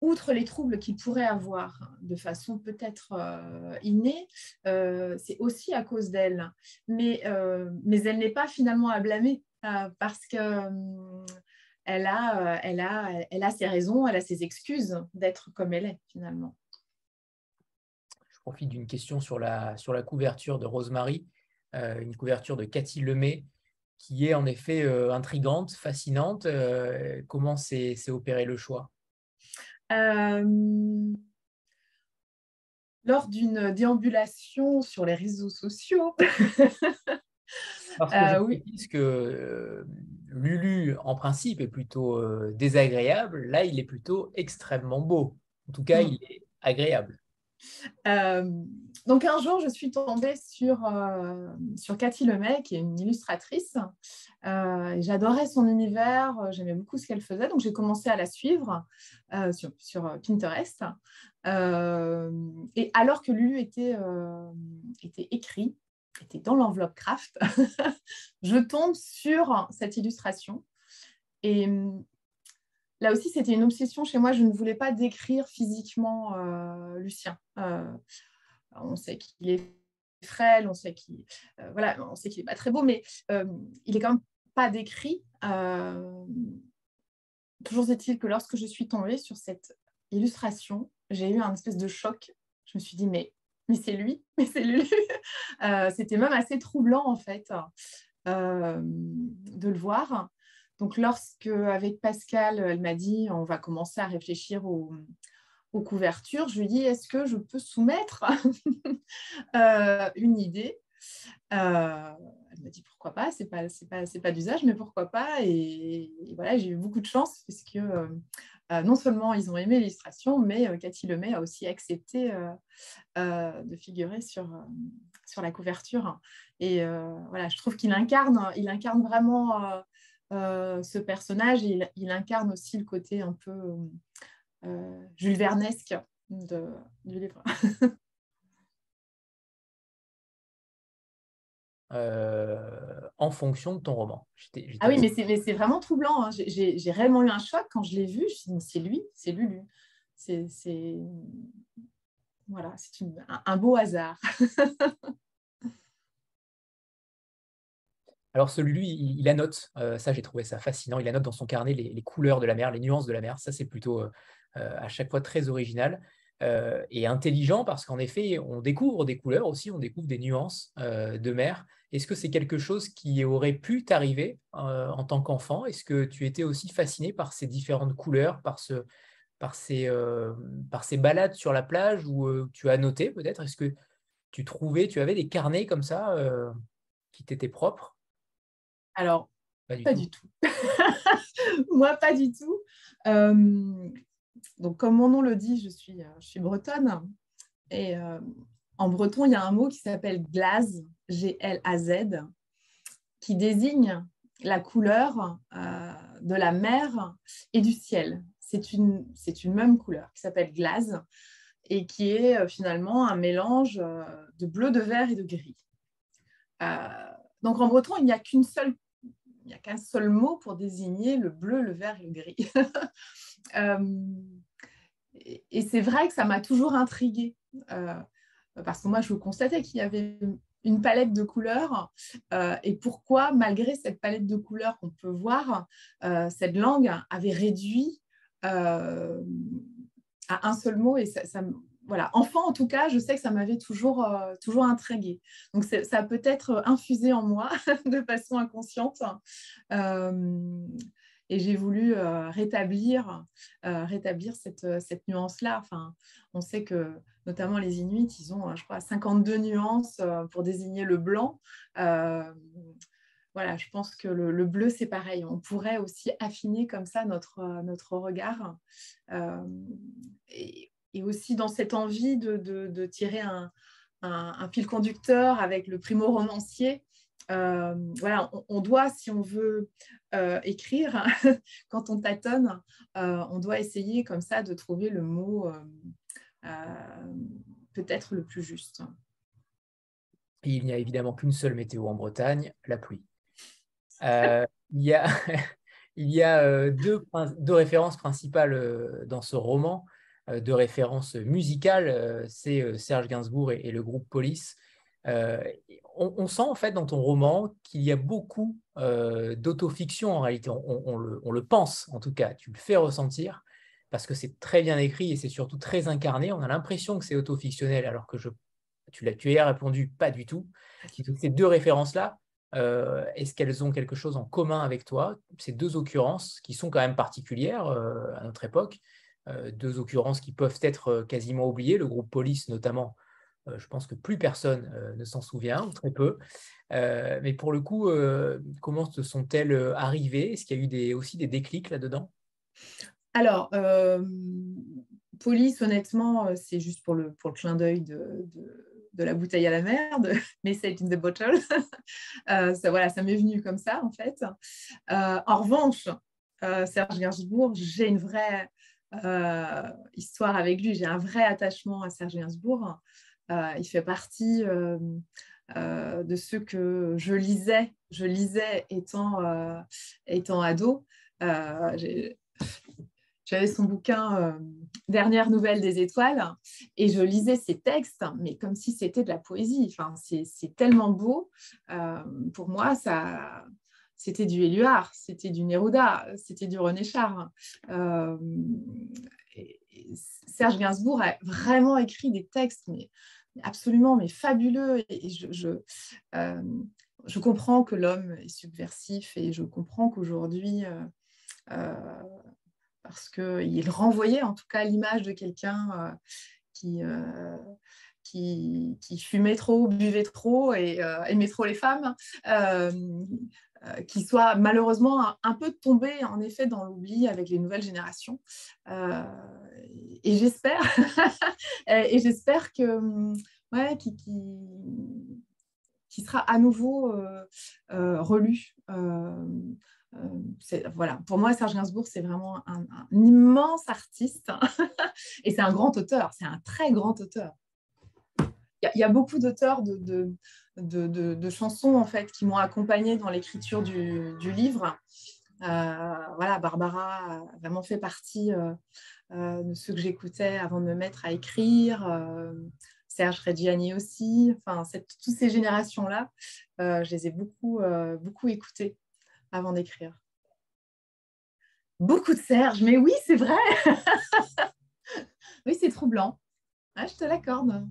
outre les troubles qu'il pourrait avoir de façon peut-être euh, innée, euh, c'est aussi à cause d'elle. Mais, euh, mais elle n'est pas finalement à blâmer parce que elle a, elle, a, elle a ses raisons, elle a ses excuses d'être comme elle est finalement. Je profite d'une question sur la, sur la couverture de Rosemary, une couverture de Cathy Lemay qui est en effet intrigante, fascinante. comment s'est opéré le choix? Euh, lors d'une déambulation sur les réseaux sociaux. Parce que euh, oui. que euh, Lulu, en principe, est plutôt désagréable. Là, il est plutôt extrêmement beau. En tout cas, mm. il est agréable. Donc un jour, je suis tombée sur, sur Cathy Lemay, qui est une illustratrice. J'adorais son univers, j'aimais beaucoup ce qu'elle faisait, donc j'ai commencé à la suivre sur, sur, Pinterest. et alors que Lulu était, était écrit, était dans l'enveloppe craft, je tombe sur cette illustration. Et là aussi, c'était une obsession chez moi. Je ne voulais pas décrire physiquement Lucien. on sait qu'il est frêle, on sait qu'il euh, pas très beau, mais euh, il est quand même pas décrit. Euh, toujours est-il que lorsque je suis tombée sur cette illustration, j'ai eu un espèce de choc. Je me suis dit mais mais c'est lui, mais c'est lui. C'était même assez troublant en fait de le voir. Donc lorsque avec Pascal, elle m'a dit on va commencer à réfléchir au aux couvertures, je lui dis est-ce que je peux soumettre euh, une idée? Euh, Elle m'a dit pourquoi pas, c'est pas pas pas d'usage, mais pourquoi pas? Et, voilà j'ai eu beaucoup de chance parce que euh, non seulement ils ont aimé l'illustration, mais Cathy Lemay a aussi accepté de figurer sur sur la couverture. Et voilà je trouve qu'il incarne il incarne vraiment ce personnage, il, il, incarne aussi le côté un peu euh, Jules Vernesque de, du livre. Euh, en fonction de ton roman. Ah oui, mais c'est vraiment troublant. Hein. J'ai réellement eu un choc quand je l'ai vu. Je me suis dit, c'est lui, c'est Lulu. C'est voilà, c'est un, un, beau hasard. Alors celui, il, il annote, euh, ça j'ai trouvé ça fascinant, il annote dans son carnet les, couleurs de la mer, les nuances de la mer. Ça c'est plutôt euh, à chaque fois très original euh, et intelligent parce qu'en effet, on découvre des couleurs aussi, on découvre des nuances euh, de mer. Est-ce que c'est quelque chose qui aurait pu t'arriver en tant qu'enfant? Est-ce que tu étais aussi fasciné par ces différentes couleurs, par, ces, par ces balades sur la plage où tu as noté peut-être? Est-ce que tu trouvais, tu avais des carnets comme ça qui t'étaient propres? Alors, pas du tout. Moi, pas du tout donc, comme mon nom le dit, je suis, euh, je suis bretonne. Et euh, en breton, il y a un mot qui s'appelle glaze, G-L-A-Z, qui désigne la couleur euh, de la mer et du ciel. C'est une, c'est une même couleur qui s'appelle glaze et qui est finalement un mélange de bleu, de vert et de gris. donc en breton, il n'y a qu'une seule il n'y a qu'un seul mot pour désigner le bleu, le vert et le gris. et c'est vrai que ça m'a toujours intriguée. Euh, parce que moi, je constatais qu'il y avait une palette de couleurs euh, et pourquoi, malgré cette palette de couleurs qu'on peut voir, euh, cette langue avait réduit à un seul mot. Et ça, voilà, enfant en tout cas, je sais que ça m'avait toujours, toujours intriguée. Donc ça a peut-être infusé en moi de façon inconsciente et j'ai voulu euh, rétablir, euh, rétablir cette, euh, cette nuance-là. Enfin, on sait que notamment les Inuits, ils ont, je crois, 52 nuances pour désigner le blanc. voilà, je pense que le, bleu, c'est pareil. On pourrait aussi affiner comme ça notre, notre regard. Et, et, aussi dans cette envie de, de, tirer un, un, fil conducteur avec le primo-romancier euh, voilà, on, doit, si on veut euh, écrire, quand on tâtonne, euh, on doit essayer comme ça de trouver le mot peut-être le plus juste. il n'y a évidemment qu'une seule météo en Bretagne, la pluie. il y a, il y a deux, deux, références principales dans ce roman, deux références musicales, c'est Serge Gainsbourg et, et, le groupe Police. Euh, on, sent en fait dans ton roman qu'il y a beaucoup euh, d'autofiction en réalité. On, le, pense en tout cas, tu le fais ressentir parce que c'est très bien écrit et c'est surtout très incarné. On a l'impression que c'est autofictionnel alors que je, tu, l'as, tu as répondu pas du tout. Ces deux références-là, euh, est-ce qu'elles ont quelque chose en commun avec toi? Ces deux occurrences qui sont quand même particulières à notre époque, deux occurrences qui peuvent être quasiment oubliées, le groupe Police notamment euh, je pense que plus personne euh, ne s'en souvient, ou très peu. Euh, mais pour le coup, comment se sont-elles arrivées? Est-ce qu'il y a eu aussi des déclics là-dedans? Alors, police, honnêtement, c'est juste pour le, pour le clin d'œil de, la bouteille à la mer, de Message in the Bottle. ça, voilà, ça m'est venu comme ça, en fait. en revanche, Serge Gainsbourg, j'ai une vraie histoire avec lui, j'ai un vrai attachement à Serge Gainsbourg. Euh, il fait partie euh, euh, de ceux que je lisais, je lisais étant, ado. J'avais son bouquin Dernière nouvelle des étoiles et je lisais ses textes, mais comme si c'était de la poésie. Enfin, c'est tellement beau. pour moi, ça, c'était du Éluard, c'était du Neruda, c'était du René Char. Serge Gainsbourg a vraiment écrit des textes, mais absolument mais fabuleux. Et je, euh, je, comprends que l'homme est subversif et je comprends qu'aujourd'hui, euh, euh, parce qu'il renvoyait en tout cas l'image de quelqu'un qui, qui, fumait trop, buvait trop et aimait trop les femmes. Euh, qui soit malheureusement un, peu tombé en effet dans l'oubli avec les nouvelles générations. Euh, et j'espère, et j'espère que ouais, qui, qui, sera à nouveau euh, relu. voilà, pour moi, Serge Gainsbourg, c'est vraiment un, immense artiste et c'est un grand auteur, c'est un très grand auteur. Il y, a beaucoup d'auteurs de, chansons en fait qui m'ont accompagnée dans l'écriture du, livre. Euh, voilà, Barbara a vraiment fait partie euh, euh, de ceux que j'écoutais avant de me mettre à écrire. Serge Reggiani aussi. Enfin, toutes ces générations-là, je les ai beaucoup, beaucoup écoutées avant d'écrire. Beaucoup de Serge, mais oui, c'est vrai. oui, c'est troublant. Ah, je te l'accorde.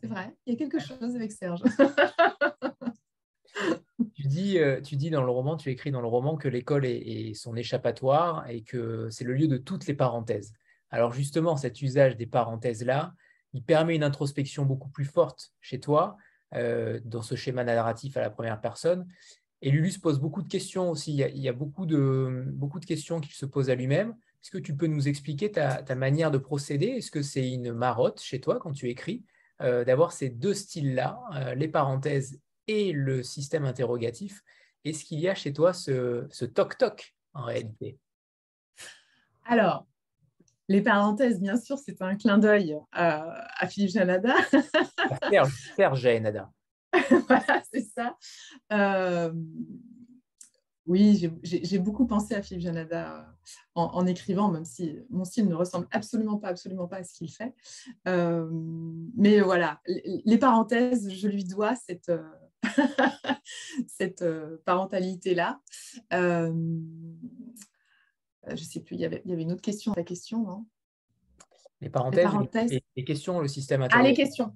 C'est vrai. Il y a quelque chose avec Serge. tu, dis, euh, tu dis dans le roman, tu écris dans le roman que l'école est, son échappatoire et que c'est le lieu de toutes les parenthèses. Alors justement, cet usage des parenthèses-là, il permet une introspection beaucoup plus forte chez toi, euh, dans ce schéma narratif à la première personne. Et Lulu se pose beaucoup de questions aussi. Il y a, beaucoup, de, beaucoup de questions qu'il se pose à lui-même. Est-ce que tu peux nous expliquer ta, ta manière de procéder? Est-ce que c'est une marotte chez toi quand tu écris? D'avoir ces deux styles-là, euh, les parenthèses et le système interrogatif. Est-ce qu'il y a chez toi ce toc-toc en réalité? Alors, les parenthèses, bien sûr, c'est un clin d'œil à, Philippe Janada. Serge, Serge Janada. voilà, c'est ça. Euh, oui, j'ai beaucoup pensé à Philippe Janada euh, en, écrivant, même si mon style ne ressemble absolument pas, absolument pas à ce qu'il fait. Euh, mais voilà, les, parenthèses, je lui dois cette, euh, cette parentalité-là. je ne sais plus, il y, avait, il y avait une autre question, la question, non les parenthèses, les, les, questions, le système Ah, les questions.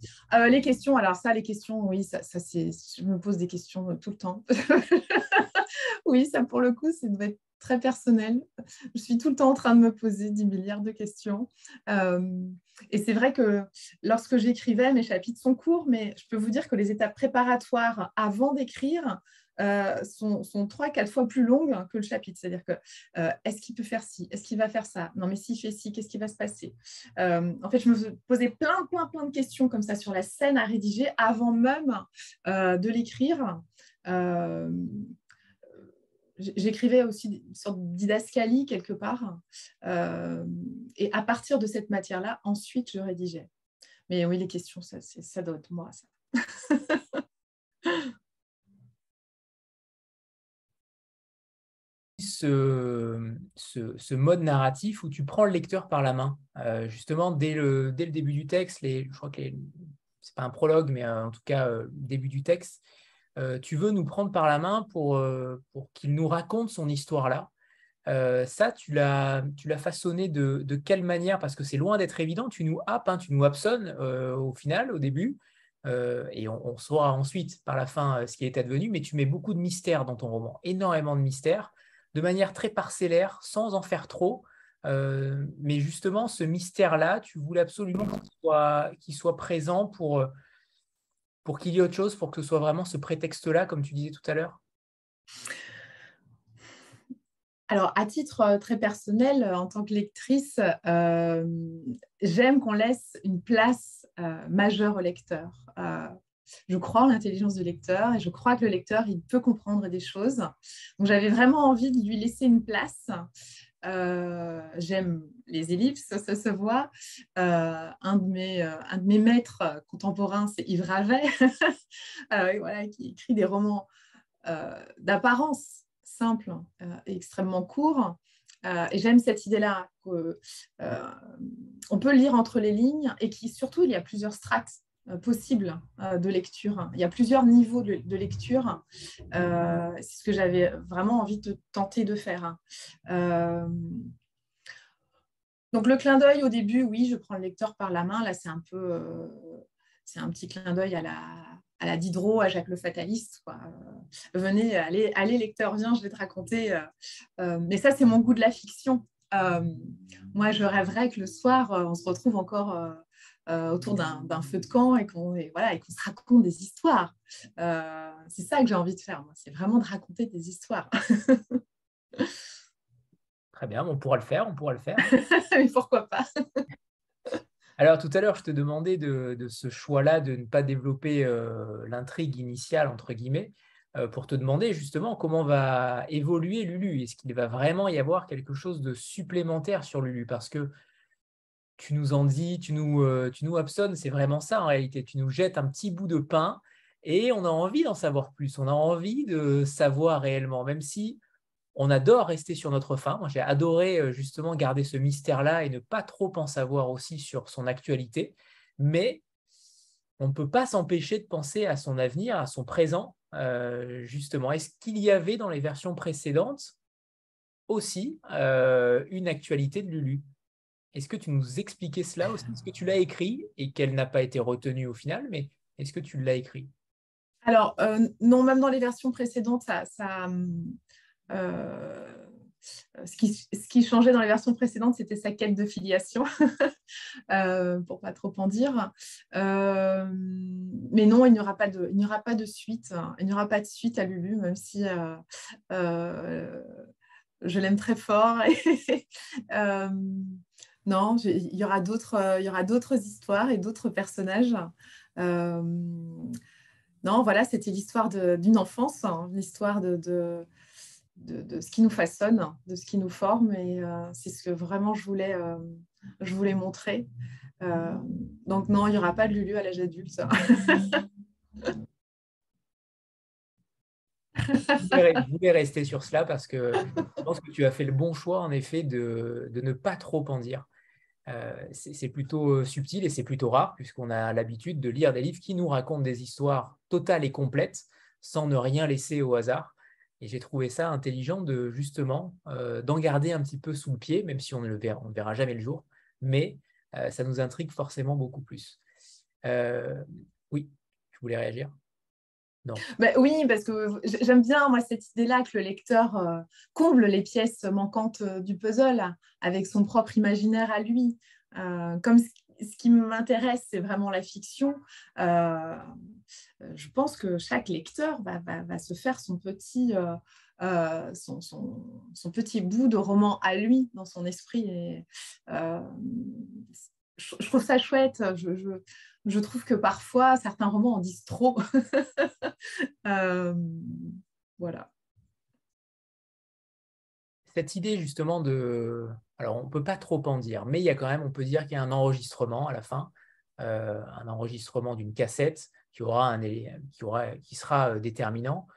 les questions, alors ça, les questions, oui, ça, ça c'est, je me pose des questions tout le temps. oui, ça pour le coup, c'est doit être très personnel. Je suis tout le temps en train de me poser 10 milliards de questions. Euh, et c'est vrai que lorsque j'écrivais, mes chapitres sont courts, mais je peux vous dire que les étapes préparatoires avant d'écrire euh, sont, trois, quatre fois plus longues que le chapitre. C'est-à-dire que euh, est-ce qu'il peut faire ci? Est-ce qu'il va faire ça? Non, mais s'il fait ci, qu'est-ce qui va se passer? En fait, je me posais plein, plein, plein de questions comme ça sur la scène à rédiger avant même de l'écrire j'écrivais aussi une sorte didascalie quelque part. Euh, et à partir de cette matière-là, ensuite, je rédigeais. Mais oui, les questions, ça, doit être moi. Ça. Ce, mode narratif où tu prends le lecteur par la main. Euh, justement, dès le, début du texte, les, je crois que c'est pas un prologue, mais euh, en tout cas, début du texte, euh, tu veux nous prendre par la main pour, euh, pour qu'il nous raconte son histoire-là. Euh, ça, tu l'as façonné de, de, quelle manière? Parce que c'est loin d'être évident, tu nous happes, hein, tu nous happesonnes au final, au début, et on, saura ensuite, par la fin, ce qui est advenu, mais tu mets beaucoup de mystère dans ton roman, énormément de mystère, de manière très parcellaire, sans en faire trop. mais justement, ce mystère-là, tu voulais absolument qu'il soit, soit, présent pour, pour qu'il y ait autre chose, pour que ce soit vraiment ce prétexte-là, comme tu disais tout à l'heure? Alors, à titre euh, très personnel, euh, en tant que lectrice, euh, j'aime qu'on laisse une place majeure au lecteur. je crois en l'intelligence du lecteur et je crois que le lecteur, il peut comprendre des choses. Donc, j'avais vraiment envie de lui laisser une place. Euh, j'aime les ellipses, ça, se voit. Euh, un, de mes, euh, un de mes maîtres contemporains, c'est Yves Ravet, voilà, qui écrit des romans d'apparence simple et extrêmement courts. et j'aime cette idée-là qu'on peut lire entre les lignes et qui surtout il y a plusieurs strates possible euh, de lecture. Il y a plusieurs niveaux de, lecture. Euh, c'est ce que j'avais vraiment envie de tenter de faire. donc le clin d'œil au début, oui, je prends le lecteur par la main. Là, c'est un peu, c'est un petit clin d'œil à la, à la Diderot, à Jacques le Fataliste. Venez, allez, allez lecteur, viens, je vais te raconter. mais ça, c'est mon goût de la fiction. moi, je rêverais que le soir, on se retrouve encore autour d'un feu de camp et qu'on voilà, se raconte des histoires. c'est ça que j'ai envie de faire, moi, c'est vraiment de raconter des histoires. Très bien, on pourra le faire, on pourra le faire. Mais pourquoi pas? Alors tout à l'heure, je te demandais de, ce choix-là de ne pas développer l'intrigue initiale, entre guillemets, pour te demander justement comment va évoluer Lulu. Est-ce qu'il va vraiment y avoir quelque chose de supplémentaire sur Lulu? Parce que tu nous en dis, tu nous, tu nous absonnes, c'est vraiment ça en réalité. Tu nous jettes un petit bout de pain et on a envie d'en savoir plus. On a envie de savoir réellement, même si on adore rester sur notre faim. Moi, j'ai adoré euh, justement garder ce mystère-là et ne pas trop en savoir aussi sur son actualité. Mais on ne peut pas s'empêcher de penser à son avenir, à son présent, euh, justement. Est-ce qu'il y avait dans les versions précédentes aussi euh, une actualité de Lulu? Est-ce que tu nous expliquais cela aussi? Est-ce que tu l'as écrit et qu'elle n'a pas été retenue au final, mais est-ce que tu l'as écrit? Alors, non, même dans les versions précédentes, ça, hum, euh, ce, qui, changeait dans les versions précédentes, c'était sa quête de filiation, euh, pour pas trop en dire. Euh, mais non, il n'y aura pas de, aura pas de suite. Hein. Il n'y aura pas de suite à Lulu, même si je l'aime très fort. non, il y aura d'autres, il y aura d'autres histoires et d'autres personnages. non, voilà, c'était l'histoire d'une enfance, hein, l'histoire de ce qui nous façonne, de ce qui nous forme. Et euh, c'est ce que vraiment je voulais, euh, montrer. Euh, donc non, il n'y aura pas de Lulu à l'âge adulte. je voulais rester sur cela parce que je pense que tu as fait le bon choix, en effet, de, ne pas trop en dire. C'est plutôt subtil et c'est plutôt rare puisqu'on a l'habitude de lire des livres qui nous racontent des histoires totales et complètes sans ne rien laisser au hasard. Et j'ai trouvé ça intelligent de justement euh, d'en garder un petit peu sous le pied, même si on ne le verra, jamais le jour, mais euh, ça nous intrigue forcément beaucoup plus. Euh, oui, tu voulais réagir Bah oui, parce que j'aime bien moi cette idée-là que le lecteur comble les pièces manquantes du puzzle avec son propre imaginaire à lui. comme ce qui m'intéresse, c'est vraiment la fiction. Euh, je pense que chaque lecteur va, se faire son petit, euh, euh, son, petit bout de roman à lui dans son esprit. Je, trouve ça chouette. Je, trouve que parfois, certains romans en disent trop. voilà. Cette idée justement de alors, on ne peut pas trop en dire, mais il y a quand même, on peut dire qu'il y a un enregistrement à la fin, euh, un enregistrement d'une cassette qui, aura un, qui, aura, qui sera euh, déterminant euh,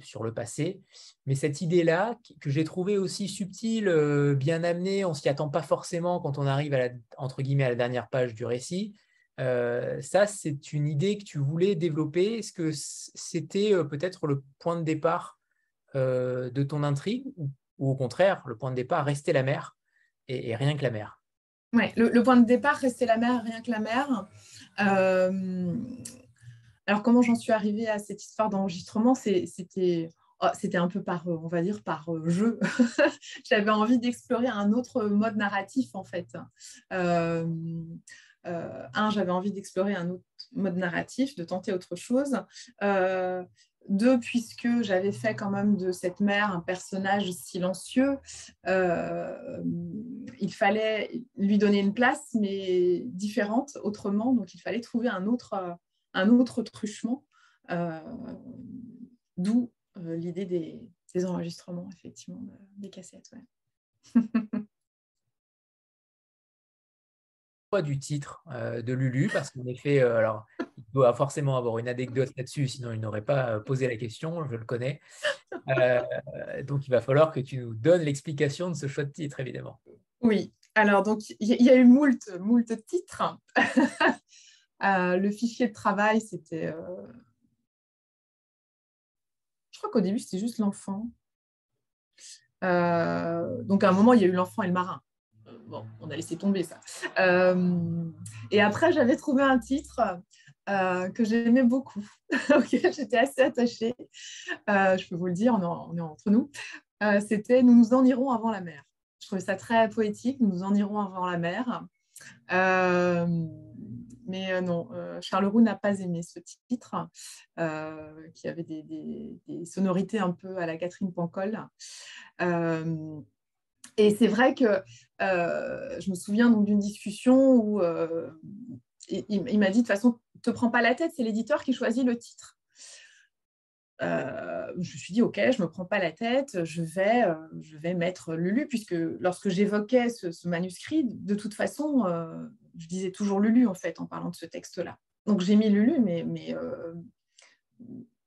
sur le passé. Mais cette idée-là, que j'ai trouvée aussi subtile, bien amenée, on ne s'y attend pas forcément quand on arrive à la, entre guillemets, à la dernière page du récit. ça, c'est une idée que tu voulais développer. Est-ce que c'était peut-être le point de départ de ton intrigue ou au contraire, le point de départ, rester la mer et, rien que la mer? Oui, le, point de départ, rester la mer, rien que la mer. Euh, alors, comment j'en suis arrivée à cette histoire d'enregistrement C'était oh, c'était un peu par, on va dire, par euh, jeu. J'avais envie d'explorer un autre mode narratif, en fait. Euh, un, j'avais envie d'explorer un autre mode narratif, de tenter autre chose. Deux, puisque j'avais fait quand même de cette mère un personnage silencieux, euh, il fallait lui donner une place, mais différente, autrement. Donc, il fallait trouver un autre, un autre truchement, euh, d'où euh, l'idée des, enregistrements, effectivement, des cassettes. du titre de Lulu, parce qu'en effet, alors, il doit forcément avoir une anecdote là-dessus, sinon il n'aurait pas posé la question, je le connais. donc il va falloir que tu nous donnes l'explication de ce choix de titre, évidemment. Oui, alors donc il y, a eu moult, moult titres. le fichier de travail, c'était... Je crois qu'au début, c'était juste l'enfant. donc à un moment, il y a eu l'enfant et le marin bon, on a laissé tomber ça. Euh, et après, j'avais trouvé un titre euh, que j'aimais beaucoup, auquel j'étais assez attachée. Euh, je peux vous le dire, on est, entre nous. C'était Nous nous en irons avant la mer. Je trouvais ça très poétique. Nous en irons avant la mer. Mais non, Charles Roux n'a pas aimé ce titre, qui avait des, sonorités un peu à la Catherine Pancol. et c'est vrai que je me souviens d'une discussion où il, m'a dit de toute façon, te prends pas la tête, c'est l'éditeur qui choisit le titre. Euh, je me suis dit, OK, je ne me prends pas la tête, je vais, euh, je vais mettre Lulu, puisque lorsque j'évoquais ce, manuscrit, de toute façon, euh, je disais toujours Lulu, en fait, en parlant de ce texte-là. Donc j'ai mis Lulu, mais,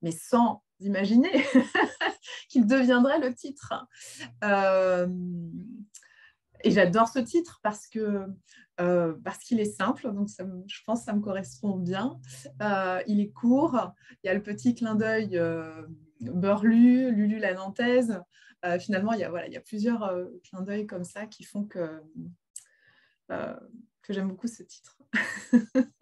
mais sans imaginer qu'il deviendrait le titre. et j'adore ce titre parce euh, qu'il est simple, donc je pense que ça me correspond bien. Euh, il est court, il y a le petit clin d'œil euh, Lulu la Nantaise. finalement, il y, a, il y a plusieurs clins d'œil comme ça qui font que, que j'aime beaucoup ce titre.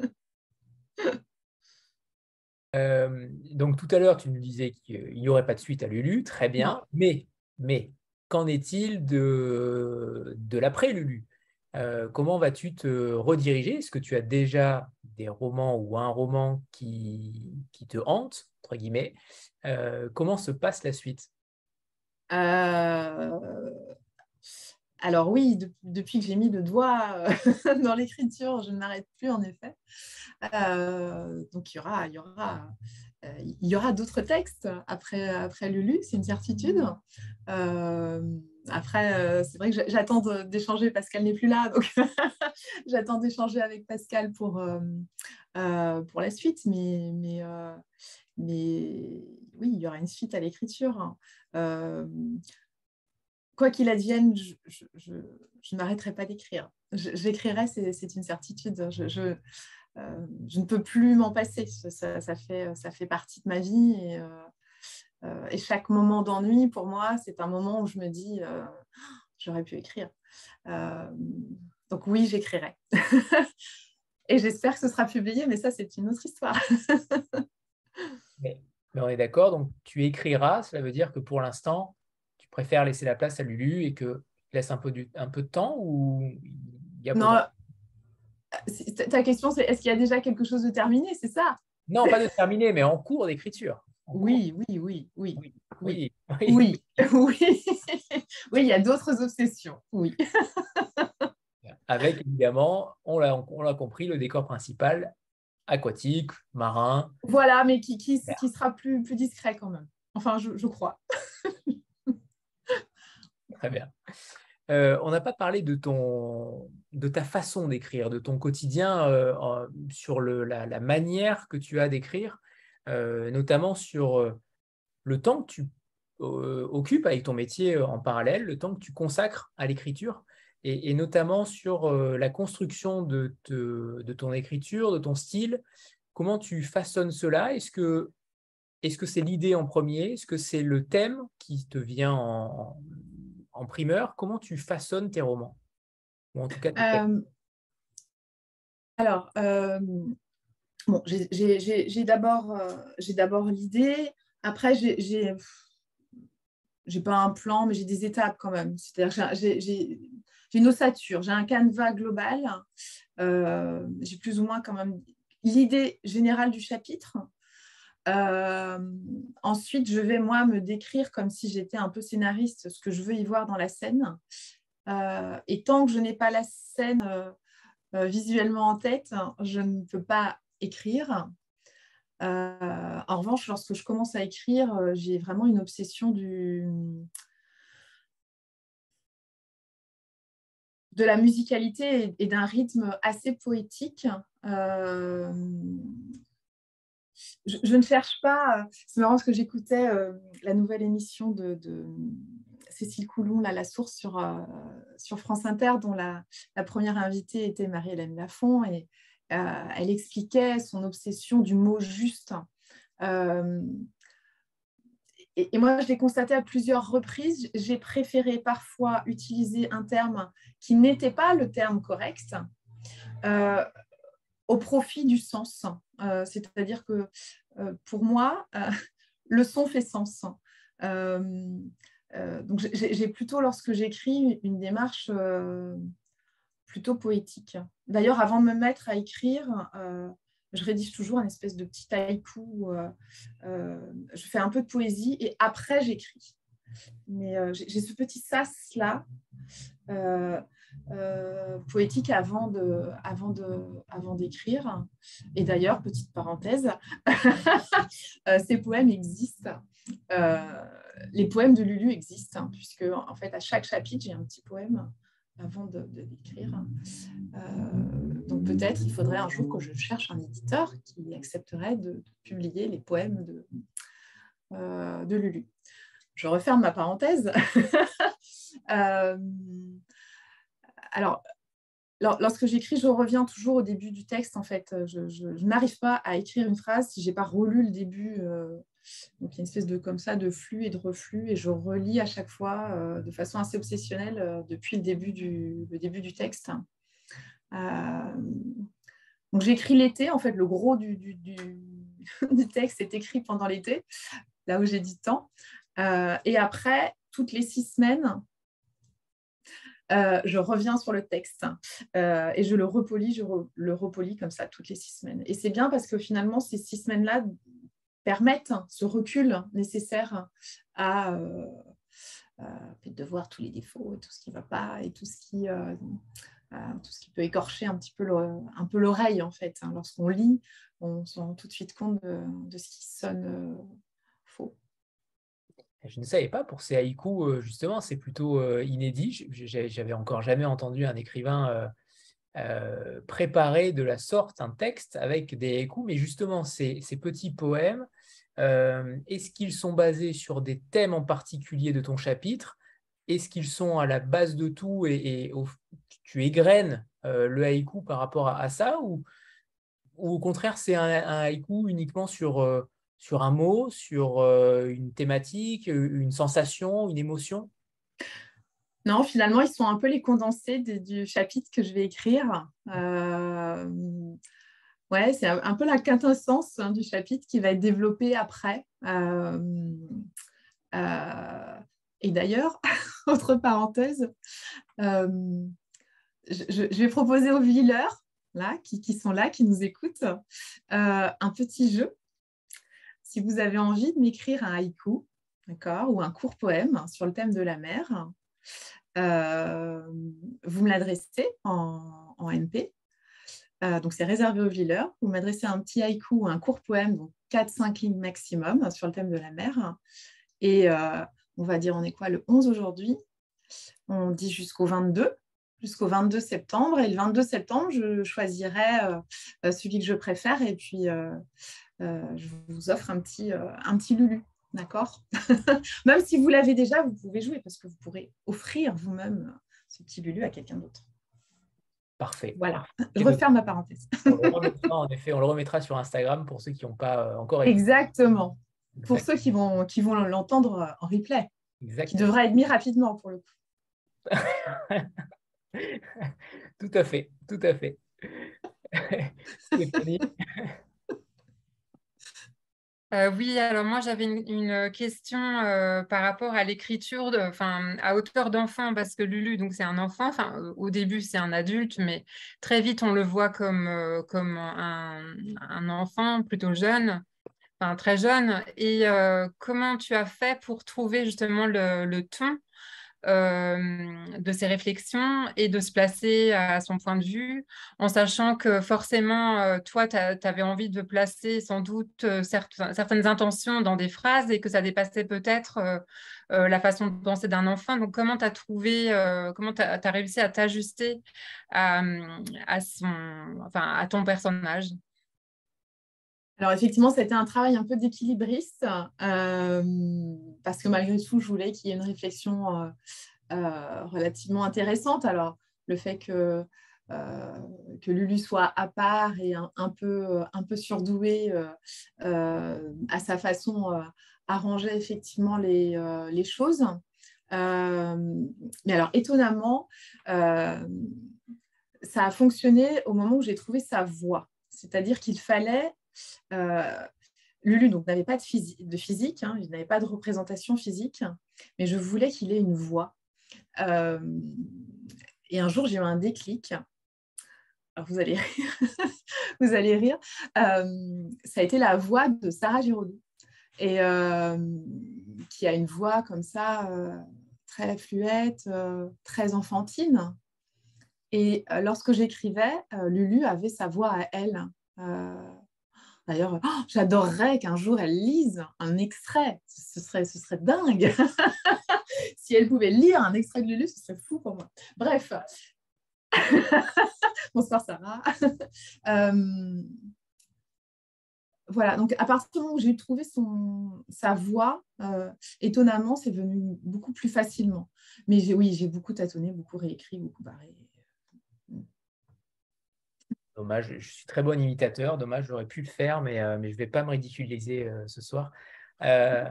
donc tout à l'heure, tu nous disais qu'il n'y aurait pas de suite à Lulu, très bien, mais, mais qu'en est-il de, de l'après-Lulu euh, comment vas-tu te rediriger? Est-ce que tu as déjà des romans ou un roman qui, te hante, entre guillemets? Euh, Comment se passe la suite? Euh, Alors oui, depuis que j'ai mis le doigt dans l'écriture, je ne m'arrête plus en effet. donc il y aura, il y aura, d'autres textes après, après Lulu, c'est une certitude. Après, euh, c'est vrai que j'attends d'échanger. Pascal n'est plus là, donc j'attends d'échanger avec Pascal pour, euh, euh, la suite. Mais oui, il y aura une suite à l'écriture. Quoi qu'il advienne, je, n'arrêterai pas d'écrire. J'écrirai, c'est une certitude. Je, je, ne peux plus m'en passer. Ça, fait, ça fait partie de ma vie. Et, euh, et chaque moment d'ennui, pour moi, c'est un moment où je me dis, euh, j'aurais pu écrire. Euh, donc oui, j'écrirai. et j'espère que ce sera publié, mais ça, c'est une autre histoire. mais, on est d'accord, donc tu écriras, cela veut dire que pour l'instant, tu préfères laisser la place à Lulu et que tu laisses un peu, un peu de temps ou il y a Non, ta question, c'est est-ce qu'il y a déjà quelque chose de terminé, c'est ça. Non, pas de terminé, mais en cours d'écriture. Oui, oui, oui, oui, oui, oui, oui, oui, oui, il y a d'autres obsessions, oui. Avec évidemment, on l'a compris, le décor principal aquatique, marin. Voilà, mais qui, qui, qui sera plus, plus discret quand même. Enfin, je, je crois. Très bien. Euh, on n'a pas parlé de, ta façon d'écrire, de ton quotidien euh, sur la, manière que tu as d'écrire. Euh, notamment sur le temps que tu occupes avec ton métier en parallèle, le temps que tu consacres à l'écriture, et, notamment sur la construction de, de, ton écriture, de ton style. Comment tu façonnes cela? Est-ce que est-ce que c'est l'idée en premier? Est-ce que c'est le thème qui te vient en, en primeur Comment tu façonnes tes romans? Ou en tout cas, alors, Bon, j'ai d'abord euh, l'idée. Après, j'ai j'ai pas un plan, mais j'ai des étapes quand même. C'est-à-dire j'ai une ossature, j'ai un canevas global. Euh, j'ai plus ou moins quand même l'idée générale du chapitre. Euh, ensuite, je vais moi me décrire comme si j'étais un peu scénariste, ce que je veux y voir dans la scène. et tant que je n'ai pas la scène visuellement en tête, je ne peux pas écrire. Euh, en revanche, lorsque je commence à écrire, euh, j'ai vraiment une obsession de la musicalité et, d'un rythme assez poétique. Euh, je, ne cherche pas. C'est marrant parce que j'écoutais la nouvelle émission de, Cécile Coulon, La Source, sur, sur France Inter, dont la, première invitée était Marie-Hélène Lafont. Et, euh, elle expliquait son obsession du mot juste. Euh, et, moi, je l'ai constaté à plusieurs reprises. J'ai préféré parfois utiliser un terme qui n'était pas le terme correct euh, au profit du sens. C'est-à-dire que pour moi, le son fait sens. donc j'ai plutôt, lorsque j'écris, une démarche plutôt poétique. D'ailleurs, avant de me mettre à écrire, je rédige toujours un espèce de petit haïku. je fais un peu de poésie et après, j'écris. Mais j'ai ce petit sas-là. Euh, poétique avant de, avant de, avant d'écrire. Et d'ailleurs, petite parenthèse, euh, ces poèmes existent. Euh, les poèmes de Lulu existent, hein, puisque en fait, à chaque chapitre, j'ai un petit poème avant de, d'écrire. donc peut-être il faudrait un jour que je cherche un éditeur qui accepterait de, publier les poèmes de, de Lulu. Je referme ma parenthèse. alors, lorsque j'écris, je reviens toujours au début du texte. En fait, je, n'arrive pas à écrire une phrase si j'ai pas relu le début. Euh, donc, il y a une espèce de comme ça de flux et de reflux, et je relis à chaque fois euh, de façon assez obsessionnelle euh, depuis le début du, début du texte. donc, j'écris l'été. En fait, le gros du, du, du texte est écrit pendant l'été, là où j'ai du temps. et après, toutes les six semaines, euh, je reviens sur le texte euh, et je le repolis, je le repolis comme ça toutes les six semaines. Et c'est bien parce que finalement, ces six semaines-là permettent ce recul nécessaire à euh, de voir tous les défauts et tout ce qui ne va pas et tout ce qui, tout ce qui peut écorcher un petit peu l'oreille en fait. Hein. Lorsqu'on lit, on se rend tout de suite compte de ce qui sonne je ne savais pas pour ces haïkus, euh, justement, c'est plutôt euh, inédit. J'avais encore jamais entendu un écrivain euh, préparer de la sorte un texte avec des haïkus, mais justement, ces, petits poèmes, est-ce qu'ils sont basés sur des thèmes en particulier de ton chapitre? Est-ce qu'ils sont à la base de tout et, tu égrènes le haïku par rapport à, ça? Ou, au contraire, c'est un, un, haïku uniquement sur sur un mot, sur euh, une thématique, euh, une sensation, une émotion? Non, finalement, ils sont un peu les condensés du chapitre que je vais écrire. Euh, c'est un peu la quintessence hein, du chapitre qui va être développé après. et d'ailleurs, autre parenthèse, je, vais proposer aux villeurs là, qui, sont là, qui nous écoutent, un petit jeu si vous avez envie de m'écrire un haïku, d'accord, ou un court poème sur le thème de la mer, euh, vous me l'adressez en, MP. Euh, donc, c'est réservé aux villeurs. Vous m'adressez un petit haïku ou un court poème, donc 4-5 lignes maximum sur le thème de la mer. Et euh, on va dire, on est quoi, le 11 aujourd'hui? On dit jusqu'au 22 jusqu'au 22 septembre. Et le 22 septembre, je choisirai celui que je préfère. Et puis, je vous offre un petit, euh, un petit Lulu. D'accord Même si vous l'avez déjà, vous pouvez jouer parce que vous pourrez offrir vous-même ce petit Lulu à quelqu'un d'autre. Parfait. Voilà, je referme ma parenthèse. en effet, on le remettra sur Instagram pour ceux qui n'ont pas euh, encore Exactement. Pour ceux qui vont, qui vont l'entendre en replay. Exactement. Qui devra être mis rapidement pour le coup. tout à fait, tout à fait. Euh, oui, alors moi j'avais une, question euh, par rapport à l'écriture, enfin à hauteur d'enfant, parce que Lulu, donc c'est un enfant, au début c'est un adulte, mais très vite on le voit comme, euh, un, enfant plutôt jeune, enfin très jeune. Et comment tu as fait pour trouver justement le, ton euh, de ses réflexions et de se placer à son point de vue, en sachant que forcément, euh, toi, tu avais envie de placer sans doute euh, certaines intentions dans des phrases et que ça dépassait peut-être la façon de penser d'un enfant. Donc, comment tu as trouvé, comment tu as, réussi à t'ajuster à, à ton personnage? Alors effectivement, c'était un travail un peu d'équilibriste euh, parce que malgré tout, je voulais qu'il y ait une réflexion euh, euh, relativement intéressante. Alors le fait que, que Lulu soit à part et un, peu, un peu surdoué à sa façon arrangeait effectivement les, les choses. mais alors étonnamment, ça a fonctionné au moment où j'ai trouvé sa voix. C'est-à-dire qu'il fallait Lulu donc n'avait pas de, de physique, hein, il n'avait pas de représentation physique, mais je voulais qu'il ait une voix. Euh, et un jour, j'ai eu un déclic. Alors, vous allez rire. vous allez rire. Euh, ça a été la voix de Sarah Giraudot, et qui a une voix comme ça, très fluette, très enfantine. Et lorsque j'écrivais, Lulu avait sa voix à elle. D'ailleurs, oh, j'adorerais qu'un jour elle lise un extrait. Ce serait, ce serait dingue. si elle pouvait lire un extrait de Lulu, ce serait fou pour moi. Bref. Bonsoir Sarah. Euh, voilà, donc à partir du moment où j'ai trouvé son, sa voix, euh, étonnamment, c'est venu beaucoup plus facilement. Mais oui, j'ai beaucoup tâtonné, beaucoup réécrit, beaucoup barré. Dommage, je suis très bon imitateur. Dommage, j'aurais pu le faire, mais, euh, je ne vais pas me ridiculiser euh, ce soir. Euh,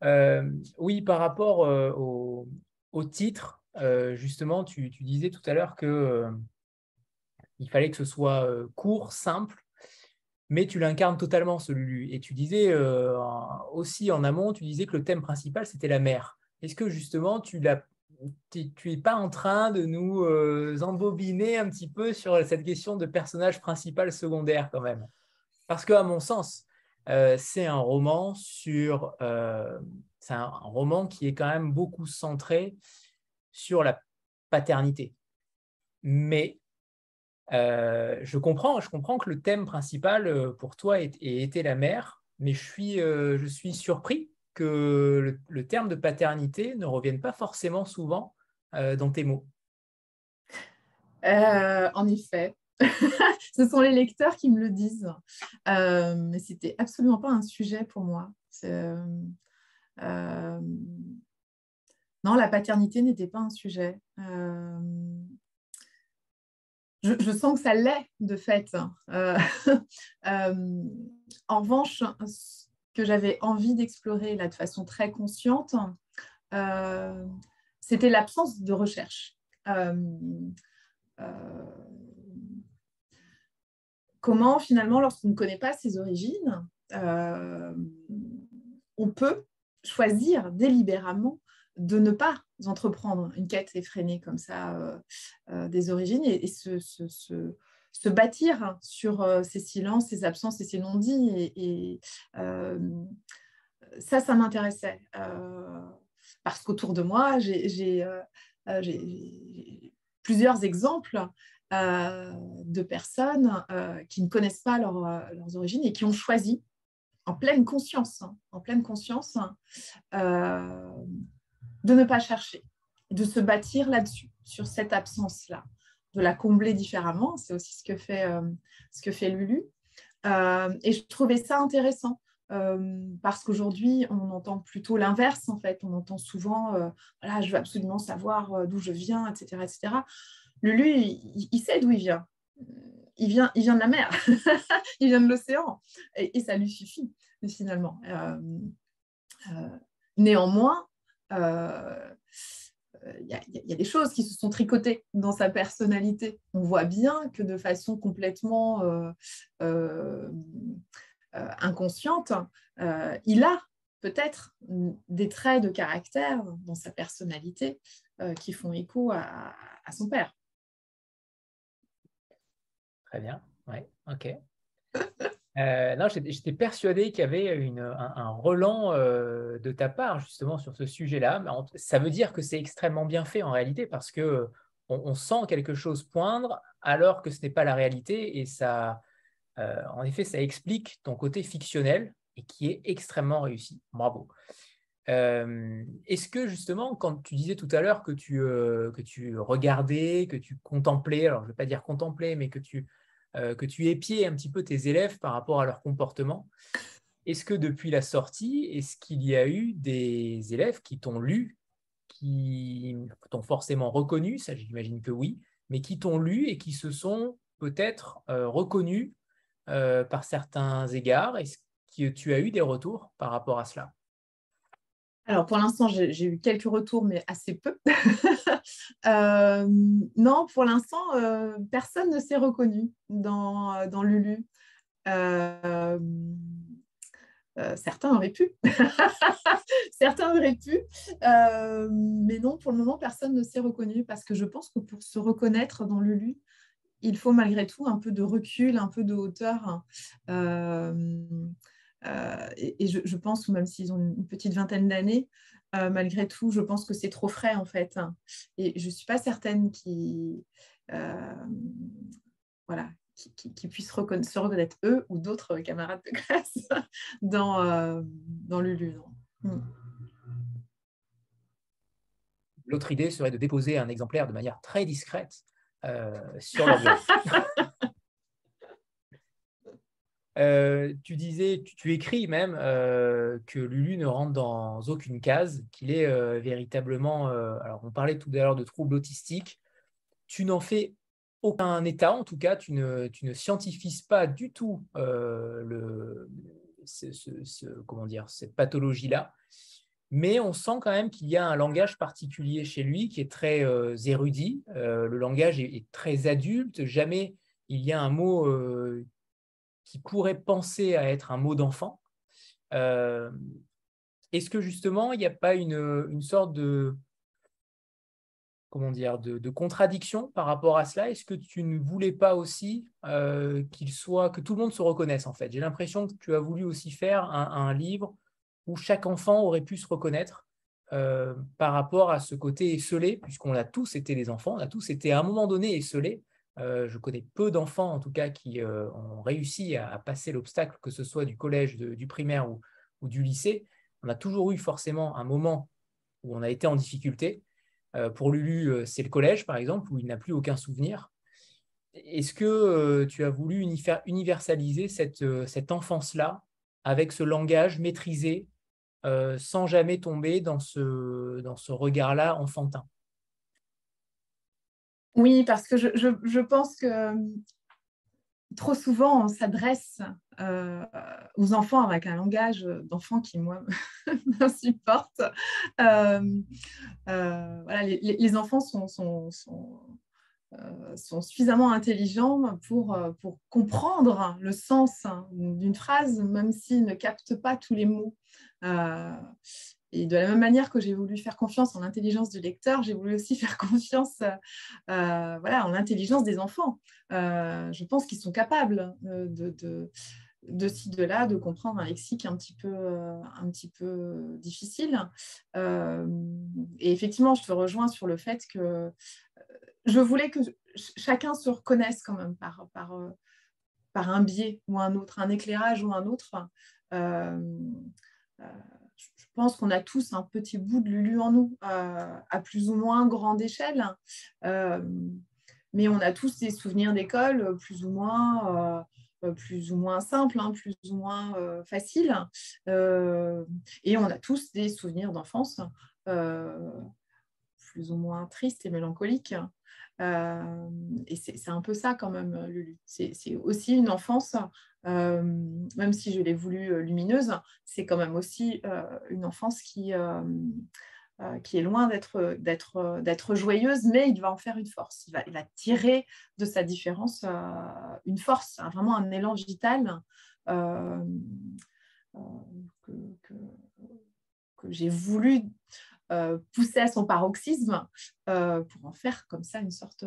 oui, par rapport au, titre, justement, tu, tu, disais tout à l'heure que il fallait que ce soit court, simple, mais tu l'incarnes totalement, celui-là. Et tu disais aussi en amont, tu disais que le thème principal, c'était la mer. Est-ce que justement, tu l'as tu n'es pas en train de nous euh, embobiner un petit peu sur cette question de personnage principal secondaire quand même. Parce qu'à mon sens, euh, c'est un roman sur, euh, c'est un, roman qui est quand même beaucoup centré sur la paternité. Mais je comprends, je comprends que le thème principal pour toi ait, été la mère, mais je suis, je suis surpris que le, terme de paternité ne revienne pas forcément souvent euh, dans tes mots. Euh, en effet, ce sont les lecteurs qui me le disent. Euh, mais c'était absolument pas un sujet pour moi. non, la paternité n'était pas un sujet. Je, je, sens que ça l'est de fait. en revanche, que j'avais envie d'explorer là de façon très consciente, euh, c'était l'absence de recherche. Euh, euh, comment finalement, lorsqu'on ne connaît pas ses origines, on peut choisir délibérément de ne pas entreprendre une quête effrénée comme ça des origines et, bâtir sur euh, ces silences, ces absences et ces non-dits. Et, euh, ça, ça m'intéressait. Euh, parce qu'autour de moi, j'ai plusieurs exemples de personnes qui ne connaissent pas leurs origines et qui ont choisi en pleine conscience, hein, en pleine conscience, de ne pas chercher, de se bâtir là-dessus, sur cette absence-là de la combler différemment. C'est aussi ce que fait, euh, ce que fait Lulu. Euh, et je trouvais ça intéressant. Euh, parce qu'aujourd'hui, on entend plutôt l'inverse, en fait. On entend souvent, voilà, je veux absolument savoir d'où je viens, etc. etc. Lulu, il, sait d'où il vient. Il vient, il vient de la mer, il vient de l'océan, et, et, ça lui suffit, finalement. néanmoins, il y, a des choses qui se sont tricotées dans sa personnalité. On voit bien que de façon complètement euh, euh, euh, inconsciente, il a peut-être des traits de caractère dans sa personnalité qui font écho à, à, son père. Très bien, oui, ok. Euh, non, j'étais persuadé qu'il y avait un, relan euh, de ta part justement sur ce sujet-là. Ça veut dire que c'est extrêmement bien fait en réalité parce que on, sent quelque chose poindre alors que ce n'est pas la réalité et ça, euh, en effet, ça explique ton côté fictionnel et qui est extrêmement réussi. Bravo. Est-ce que justement, quand tu disais tout à l'heure que tu, que tu regardais, que tu contemplais, alors je ne vais pas dire contempler, mais que tu euh, que tu épiais un petit peu tes élèves par rapport à leur comportement. Est-ce que depuis la sortie, est-ce qu'il y a eu des élèves qui t'ont lu, qui t'ont forcément reconnu, ça j'imagine que oui, mais qui t'ont lu et qui se sont peut-être euh, reconnus euh, par certains égards? Est-ce que tu as eu des retours par rapport à cela? Alors pour l'instant, j'ai eu quelques retours, mais assez peu. Euh, non, pour l'instant, euh, personne ne s'est reconnu dans, dans Lulu. Euh, euh, certains auraient pu. certains auraient pu. Euh, mais non, pour le moment, personne ne s'est reconnu parce que je pense que pour se reconnaître dans Lulu, il faut malgré tout un peu de recul, un peu de hauteur. et, je, pense, même s'ils ont une petite vingtaine d'années, malgré tout, je pense que c'est trop frais en fait. Et je ne suis pas certaine qu'ils voilà, qui, puissent se reconnaître eux ou d'autres camarades de classe dans, euh, dans Lulu. Hmm. L'autre idée serait de déposer un exemplaire de manière très discrète euh, sur leur euh, tu disais, tu, écris même que Lulu ne rentre dans aucune case, qu'il est véritablement. alors, on parlait tout à l'heure de troubles autistiques. Tu n'en fais aucun état, en tout cas, tu ne, tu ne scientifies pas du tout euh, cette pathologie-là. Mais on sent quand même qu'il y a un langage particulier chez lui qui est très euh, érudit. Euh, le langage est, très adulte. Jamais il y a un mot qui pourrait penser à être un mot d'enfant. Est-ce que justement, il n'y a pas une, une sorte de, comment dire, de, contradiction par rapport à cela? Est-ce que tu ne voulais pas aussi euh, qu'il soit, que tout le monde se reconnaisse en fait? J'ai l'impression que tu as voulu aussi faire un, livre où chaque enfant aurait pu se reconnaître euh, par rapport à ce côté esselé, puisqu'on a tous été des enfants, on a tous été à un moment donné esselés. Euh, je connais peu d'enfants en tout cas qui ont réussi à, passer l'obstacle, que ce soit du collège, du primaire ou, du lycée. On a toujours eu forcément un moment où on a été en difficulté. Euh, pour Lulu, euh, c'est le collège, par exemple, où il n'a plus aucun souvenir. Est-ce que euh, tu as voulu universaliser cette, enfance-là avec ce langage maîtrisé sans jamais tomber dans ce regard-là enfantin? Oui, parce que je, pense que trop souvent, on s'adresse aux enfants avec un langage d'enfant qui, moi, m'insupporte. Euh, euh, voilà, les, enfants sont, euh, suffisamment intelligents pour, pour comprendre le sens d'une phrase, même s'ils ne captent pas tous les mots. Et de la même manière que j'ai voulu faire confiance en l'intelligence du lecteur, j'ai voulu aussi faire confiance euh, voilà, en l'intelligence des enfants. Euh, je pense qu'ils sont capables euh, de, ci, de là, de comprendre un lexique un petit peu, difficile. et effectivement, je te rejoins sur le fait que je voulais que chacun se reconnaisse quand même par, un biais ou un autre, un éclairage ou un autre pense qu'on a tous un petit bout de Lulu en nous, euh, à plus ou moins grande échelle. Euh, mais on a tous des souvenirs d'école plus ou moins, euh, plus ou moins simples, hein, plus ou moins faciles. et on a tous des souvenirs d'enfance plus ou moins tristes et mélancoliques. Et c'est un peu ça quand même, Lulu. C'est aussi une enfance euh, même si je l'ai voulu euh, lumineuse, c'est quand même aussi euh, une enfance qui, qui est loin d'être joyeuse, mais il va en faire une force. Il va, il va tirer de sa différence une force, vraiment un élan vital que, que, j'ai voulu pousser à son paroxysme pour en faire comme ça une sorte,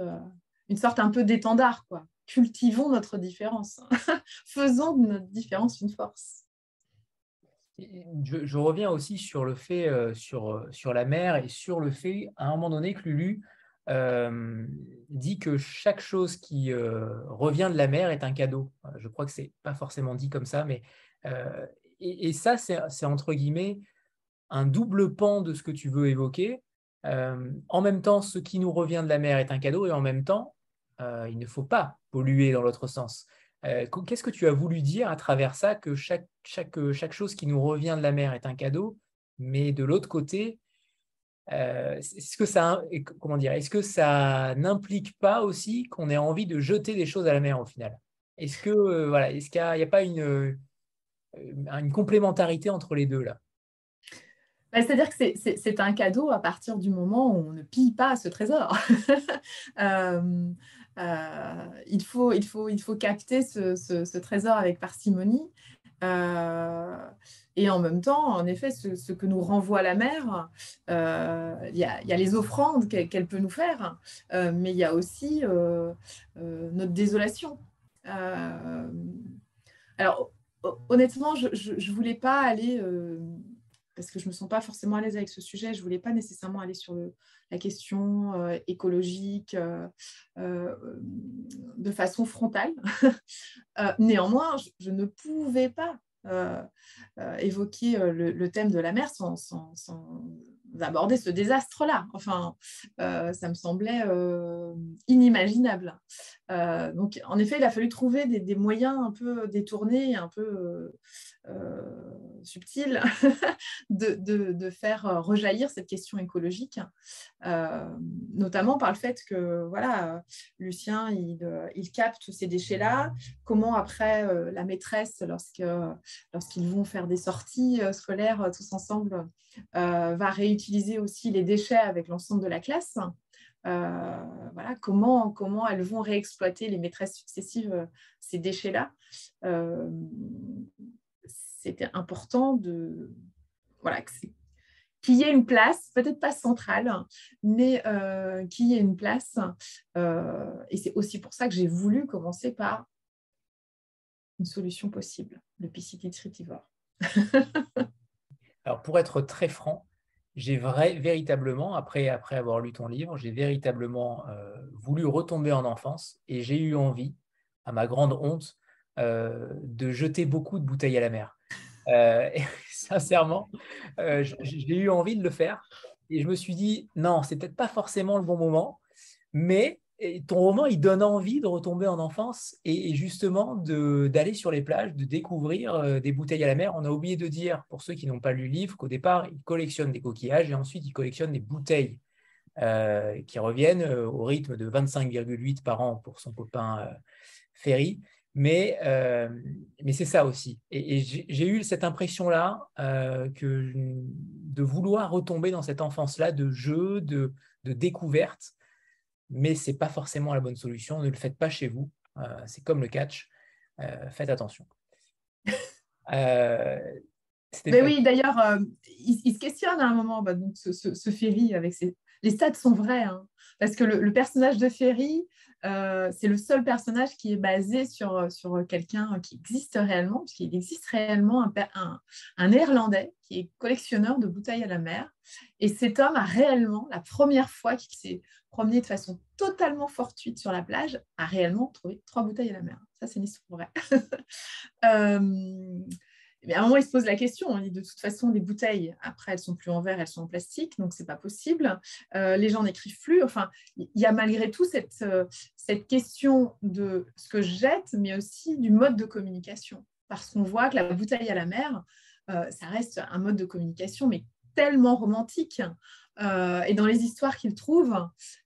une sorte un peu d'étendard, quoi cultivons notre différence. Faisons de notre différence une force. Je, reviens aussi sur le fait, euh, sur, euh, sur la mer et sur le fait, à un moment donné, que Lulu euh, dit que chaque chose qui revient de la mer est un cadeau. Je crois que c'est pas forcément dit comme ça, mais et, et, ça, c'est entre guillemets un double pan de ce que tu veux évoquer. en même temps, ce qui nous revient de la mer est un cadeau, et en même temps, il ne faut pas polluer dans l'autre sens. Euh, qu'est-ce que tu as voulu dire à travers ça, que chaque, chose qui nous revient de la mer est un cadeau, mais de l'autre côté, euh, est-ce que ça, n'implique pas aussi qu'on ait envie de jeter des choses à la mer au final? Est-ce que euh, voilà, est-ce qu'il n'y a, pas une, une complémentarité entre les deux là? Bah, C'est-à-dire que c'est un cadeau à partir du moment où on ne pille pas ce trésor. il, faut, il, faut, capter ce, trésor avec parcimonie. et en même temps, en effet, ce, que nous renvoie la mer, il y, a, les offrandes qu'elle peut nous faire, mais il y a aussi notre désolation. alors, honnêtement, je ne voulais pas aller parce que je ne me sens pas forcément à l'aise avec ce sujet. Je ne voulais pas nécessairement aller sur la question euh, écologique euh, euh, de façon frontale. néanmoins, je, ne pouvais pas évoquer le, thème de la mer sans, sans, aborder ce désastre-là. Enfin, ça me semblait inimaginable. Donc, en effet, il a fallu trouver des, moyens un peu détournés, un peu euh, subtil de, de, faire euh, rejaillir cette question écologique, euh, notamment par le fait que voilà, Lucien, il, il capte ces déchets-là, comment après la maîtresse, lorsqu'ils vont faire des sorties scolaires tous ensemble, va réutiliser aussi les déchets avec l'ensemble de la classe. Voilà, comment, comment elles vont réexploiter les maîtresses successives ces déchets-là c'était important de voilà qu'il y ait une place, peut-être pas centrale, mais euh, qu'il y ait une place. Euh, et c'est aussi pour ça que j'ai voulu commencer par une solution possible, le PCT Tritivore. Alors pour être très franc, j'ai véritablement, après, avoir lu ton livre, j'ai véritablement euh, voulu retomber en enfance et j'ai eu envie, à ma grande honte, de jeter beaucoup de bouteilles à la mer. Euh, sincèrement, euh, j'ai eu envie de le faire. Et je me suis dit, non, c'est peut-être pas forcément le bon moment, mais ton roman, il donne envie de retomber en enfance et, justement d'aller sur les plages, de découvrir euh, des bouteilles à la mer. On a oublié de dire, pour ceux qui n'ont pas lu le livre, qu'au départ, il collectionne des coquillages et ensuite il collectionne des bouteilles qui reviennent au rythme de 25,8 par an pour son copain Ferry. Mais, euh, mais c'est ça aussi. Et, j'ai eu cette impression-là euh, de vouloir retomber dans cette enfance-là de jeu, de découverte, mais ce n'est pas forcément la bonne solution. Ne le faites pas chez vous. Euh, c'est comme le catch. faites attention. mais oui, d'ailleurs, il, se questionne à un moment, bah, donc ce, ce, Ferry, avec ses... les stats sont vrais, hein, parce que le, le, personnage de Ferry, euh, c'est le seul personnage qui est basé sur, sur quelqu'un qui existe réellement, puisqu'il existe réellement un, un, néerlandais qui est collectionneur de bouteilles à la mer. Et cet homme a réellement, la première fois qu'il s'est promené de façon totalement fortuite sur la plage, a réellement trouvé trois bouteilles à la mer. Ça, c'est une histoire vraie. euh, mais à un moment, il se pose la question. On dit de toute façon, les bouteilles, après, elles sont plus en verre, elles sont en plastique, donc c'est pas possible. Euh, les gens n'écrivent plus. Enfin, il y a malgré tout cette, euh, cette question de ce que je jette, mais aussi du mode de communication. Parce qu'on voit que la bouteille à la mer, euh, ça reste un mode de communication, mais tellement romantique. et dans les histoires qu'il trouve,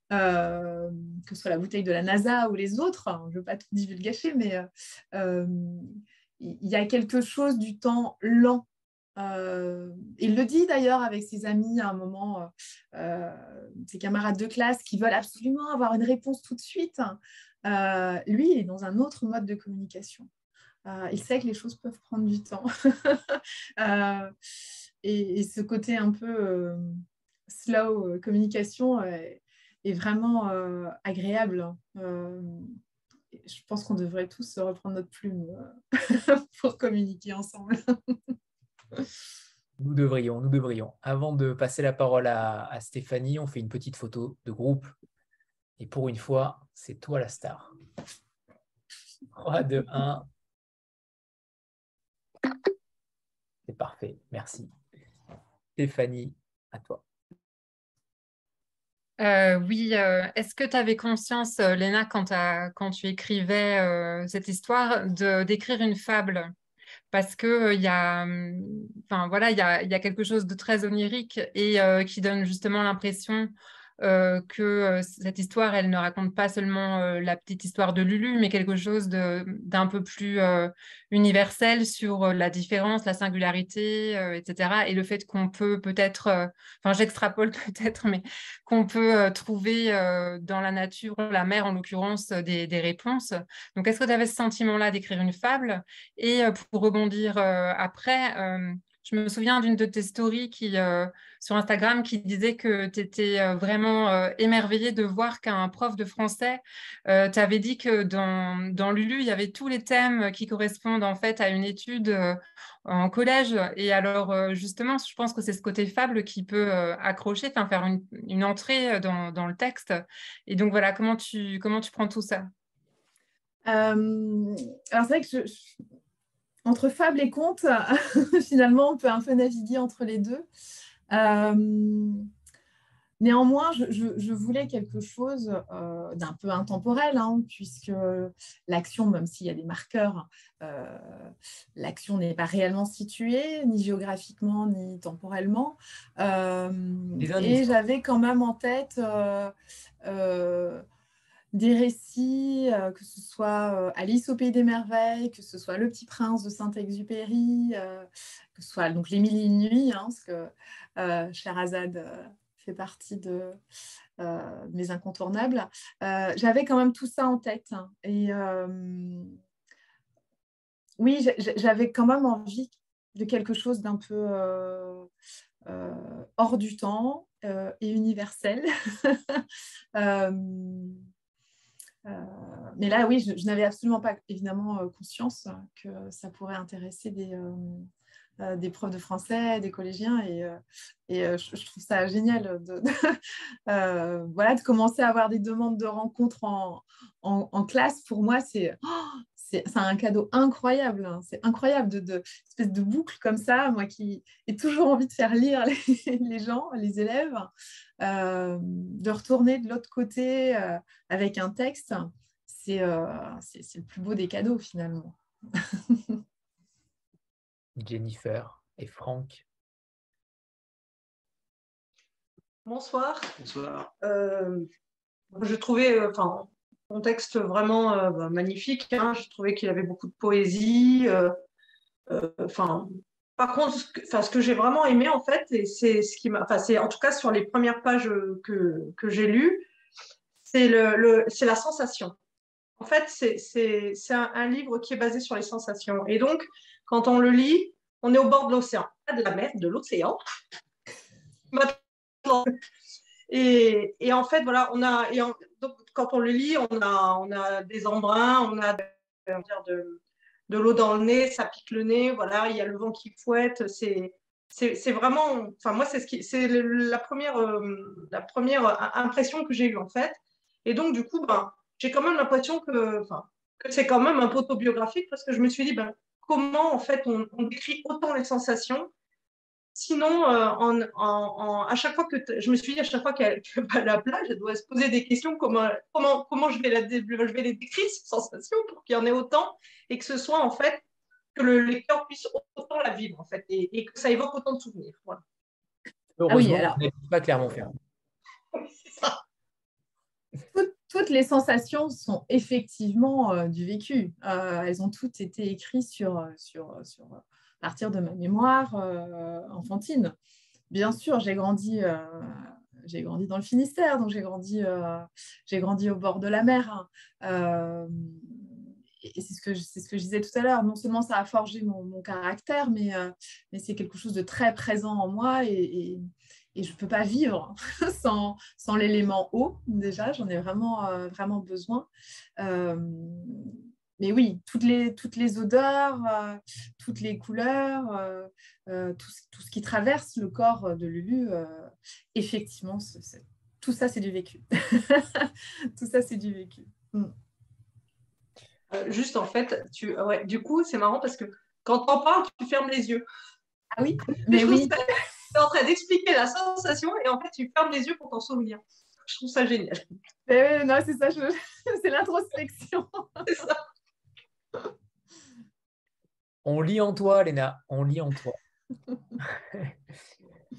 que ce soit la bouteille de la NASA ou les autres, je ne veux pas tout divulgacher, mais il y a quelque chose du temps lent. Euh, il le dit d'ailleurs avec ses amis à un moment, euh, euh, ses camarades de classe qui veulent absolument avoir une réponse tout de suite. lui, il est dans un autre mode de communication. il sait que les choses peuvent prendre du temps. et, ce côté un peu slow communication est, est vraiment agréable je pense qu'on devrait tous reprendre notre plume euh, pour communiquer ensemble. nous devrions, nous devrions. Avant de passer la parole à, Stéphanie, on fait une petite photo de groupe. Et pour une fois, c'est toi la star. 3, 2, 1. C'est parfait, merci. Stéphanie, à toi. Euh, oui, euh, est-ce que tu avais conscience, euh, Léna, quand, tu écrivais cette histoire, d'écrire une fable? Parce qu'il y, a, enfin, voilà, y, y a quelque chose de très onirique et qui donne justement l'impression euh, que euh, cette histoire, elle ne raconte pas seulement euh, la petite histoire de Lulu, mais quelque chose d'un peu plus universel sur la différence, la singularité, etc. Et le fait qu'on peut peut-être, enfin j'extrapole peut-être, mais qu'on peut trouver dans la nature, la mer en l'occurrence, des, des, réponses. Donc est-ce que tu avais ce sentiment-là d'écrire une fable? Et pour rebondir après, je me souviens d'une de tes stories qui, euh, sur Instagram qui disait que tu étais euh, vraiment euh, émerveillée de voir qu'un prof de français t'avait dit que dans, dans, Lulu, il y avait tous les thèmes qui correspondent en fait à une étude en collège. Et alors, justement, je pense que c'est ce côté fable qui peut accrocher, faire une, entrée dans, dans, le texte. Et donc, voilà, comment tu, comment tu prends tout ça? Alors c'est vrai que je, entre fable et conte, finalement, on peut un peu naviguer entre les deux. Euh, néanmoins, je, voulais quelque chose euh, d'un peu intemporel, hein, puisque l'action, même s'il y a des marqueurs, euh, l'action n'est pas réellement située, ni géographiquement, ni temporellement. et j'avais quand même en tête des récits, euh, que ce soit euh, Alice au Pays des Merveilles, que ce soit Le Petit Prince de Saint-Exupéry, euh, que ce soit donc Les Mille et une Nuits, hein, parce que Sherazade fait partie de mes incontournables. J'avais quand même tout ça en tête. Hein, et oui, j'avais quand même envie de quelque chose d'un peu hors du temps et universel. Euh, mais là, oui, je, n'avais absolument pas évidemment euh, conscience que ça pourrait intéresser des, euh, des profs de français, des collégiens. Et, je, trouve ça génial de, voilà, de commencer à avoir des demandes de rencontres en, en, classe. Pour moi, c'est oh, c'est un cadeau incroyable. Hein. C'est incroyable de, de espèce de boucle comme ça, moi qui ai toujours envie de faire lire les, gens, les élèves, euh, de retourner de l'autre côté euh, avec un texte. Euh, c'est le plus beau des cadeaux finalement. Jennifer et Franck. Bonsoir. Bonsoir. je trouvais, enfin, contexte vraiment euh, bah, magnifique. Hein. Je trouvais qu'il avait beaucoup de poésie. Euh, euh, enfin, par contre, ce que, j'ai vraiment aimé en fait, et c'est ce qui m'a, en tout cas sur les premières pages que, que j'ai lues, c'est le, c'est la sensation. En fait, c'est un, un, livre qui est basé sur les sensations. Et donc, quand on le lit, on est au bord de l'océan, pas de la mer, de l'océan. Et, en fait, voilà, on a, donc, quand on le lit, on a, des embruns, on a de, l'eau dans le nez, ça pique le nez, voilà, il y a le vent qui fouette, c'est vraiment, enfin moi c'est euh, la première impression que j'ai eue en fait. Et donc du coup, ben, j'ai quand même l'impression que, que c'est quand même un peu autobiographique parce que je me suis dit, ben, comment en fait on décrit autant les sensations Sinon, euh, en, à chaque fois que je me suis dit, à chaque fois qu'elle va à la plage, elle doit se poser des questions comment, comment, comment je, vais la, je vais les décrire, ces sensations, pour qu'il y en ait autant et que ce soit en fait que le lecteur puisse autant la vivre en fait et, que ça évoque autant de souvenirs. Voilà. ah oui, alors. pas clairement faire. Toutes, les sensations sont effectivement euh, du vécu. Euh, elles ont toutes été écrites sur, sur, sur partir de ma mémoire euh, enfantine. Bien sûr, j'ai grandi, euh, j'ai grandi dans le Finistère, donc j'ai grandi, euh, grandi au bord de la mer. et c'est ce, que je, ce que je disais tout à l'heure. Non seulement ça a forgé mon, caractère, mais, mais c'est quelque chose de très présent en moi et, et je ne peux pas vivre sans, sans l'élément eau, déjà, j'en ai vraiment, vraiment besoin mais oui, toutes les, toutes les odeurs, euh, toutes les couleurs, euh, euh, tout, tout, ce qui traverse le corps de Lulu, effectivement, tout ça, c'est du vécu. tout ça, c'est du vécu. Mm. juste en fait, tu, ouais, du coup, c'est marrant parce que quand on parle, tu fermes les yeux. Ah oui, mais oui. Tu es en train d'expliquer la sensation et en fait, tu fermes les yeux pour t'en souvenir. Je trouve ça génial. non, c'est ça, c'est l'introspection. c'est ça. On lit en toi, Léna, on lit en toi.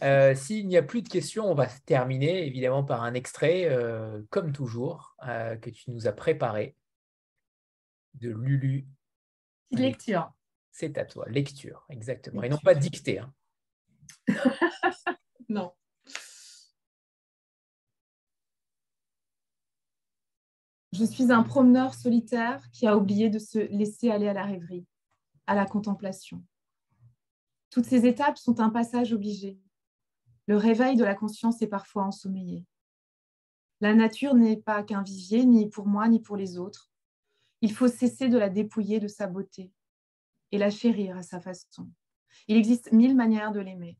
Euh, s'il n'y a plus de questions, on va terminer évidemment par un extrait, euh, comme toujours, euh, que tu nous as préparé de Lulu. Lecture. C'est à toi, lecture, exactement. Et non pas dictée. Hein. non. Je suis un promeneur solitaire qui a oublié de se laisser aller à la rêverie, à la contemplation. Toutes ces étapes sont un passage obligé. Le réveil de la conscience est parfois ensommeillé. La nature n'est pas qu'un vivier, ni pour moi, ni pour les autres. Il faut cesser de la dépouiller de sa beauté et la chérir à sa façon. Il existe mille manières de l'aimer.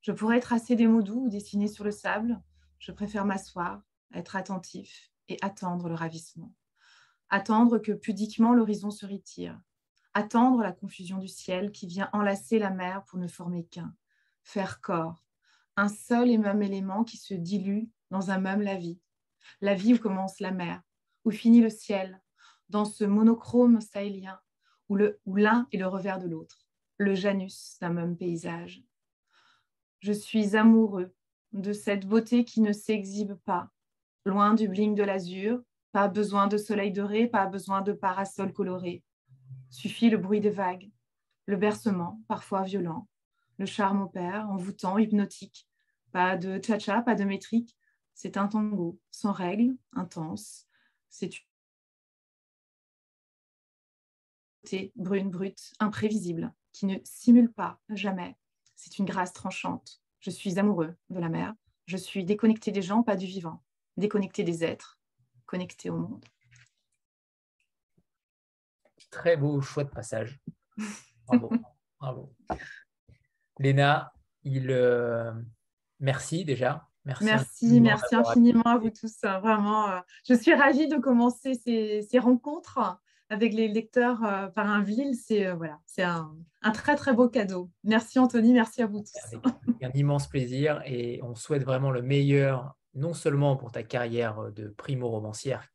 Je pourrais tracer des mots doux ou dessiner sur le sable. Je préfère m'asseoir, être attentif et attendre le ravissement. Attendre que pudiquement l'horizon se retire. Attendre la confusion du ciel qui vient enlacer la mer pour ne former qu'un. Faire corps. Un seul et même élément qui se dilue dans un même la vie. La vie où commence la mer, où finit le ciel, dans ce monochrome sahélien, où l'un est le revers de l'autre, le Janus d'un même paysage. Je suis amoureux de cette beauté qui ne s'exhibe pas, loin du bling de l'azur, pas besoin de soleil doré, pas besoin de parasol coloré. Suffit le bruit des vagues, le bercement, parfois violent, le charme opère, envoûtant, hypnotique. Pas de cha-cha, pas de métrique. C'est un tango, sans règles, intense. C'est une brune, brute, imprévisible, qui ne simule pas jamais. C'est une grâce tranchante. Je suis amoureux de la mer. Je suis déconnecté des gens, pas du vivant déconnecté des êtres, connecté au monde. Très beau choix de passage. Bravo. bravo. Léna, il, euh, merci déjà. Merci, merci, merci infiniment à vous tous. Vraiment, euh, je suis ravie de commencer ces, rencontres avec les lecteurs euh, par un ville. C'est voilà, c'est un, un, très très beau cadeau. Merci Anthony, merci à vous tous. Avec un immense plaisir et on souhaite vraiment le meilleur non seulement pour ta carrière euh, de primo-romancière,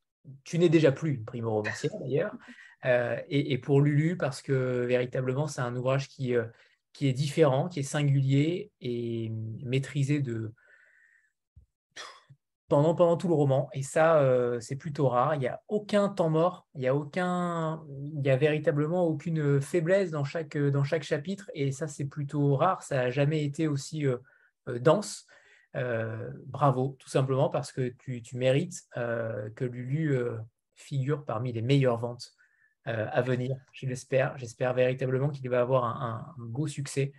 tu n'es déjà plus une primo-romancière d'ailleurs, euh, et, pour Lulu, parce que véritablement, c'est un ouvrage qui, euh, qui est différent, qui est singulier et maîtrisé de... pendant, pendant tout le roman. Et ça, c'est plutôt rare. Il n'y a aucun temps mort, il n'y a, aucun... il y a véritablement aucune faiblesse dans chaque, dans chaque chapitre, et ça, c'est plutôt rare. Ça n'a jamais été aussi dense. Euh, bravo, tout simplement parce que tu, mérites euh, que Lulu euh, figure parmi les meilleures ventes à venir. Je l'espère. J'espère véritablement qu'il va avoir un, beau succès.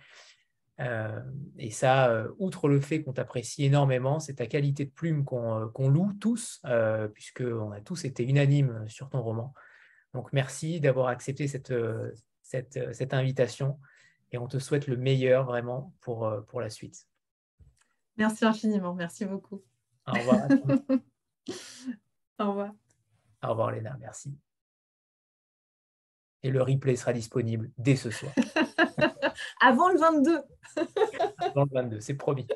et ça, outre le fait qu'on t'apprécie énormément, c'est ta qualité de plume qu'on loue tous, puisqu'on a tous été unanimes sur ton roman. Donc merci d'avoir accepté cette, invitation et on te souhaite le meilleur vraiment pour la suite. Merci infiniment. Merci beaucoup. Au revoir. Au revoir. Au revoir, Léna. Merci. Et le replay sera disponible dès ce soir. Avant le 22. Avant le 22, c'est promis.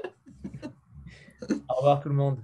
Au revoir tout le monde.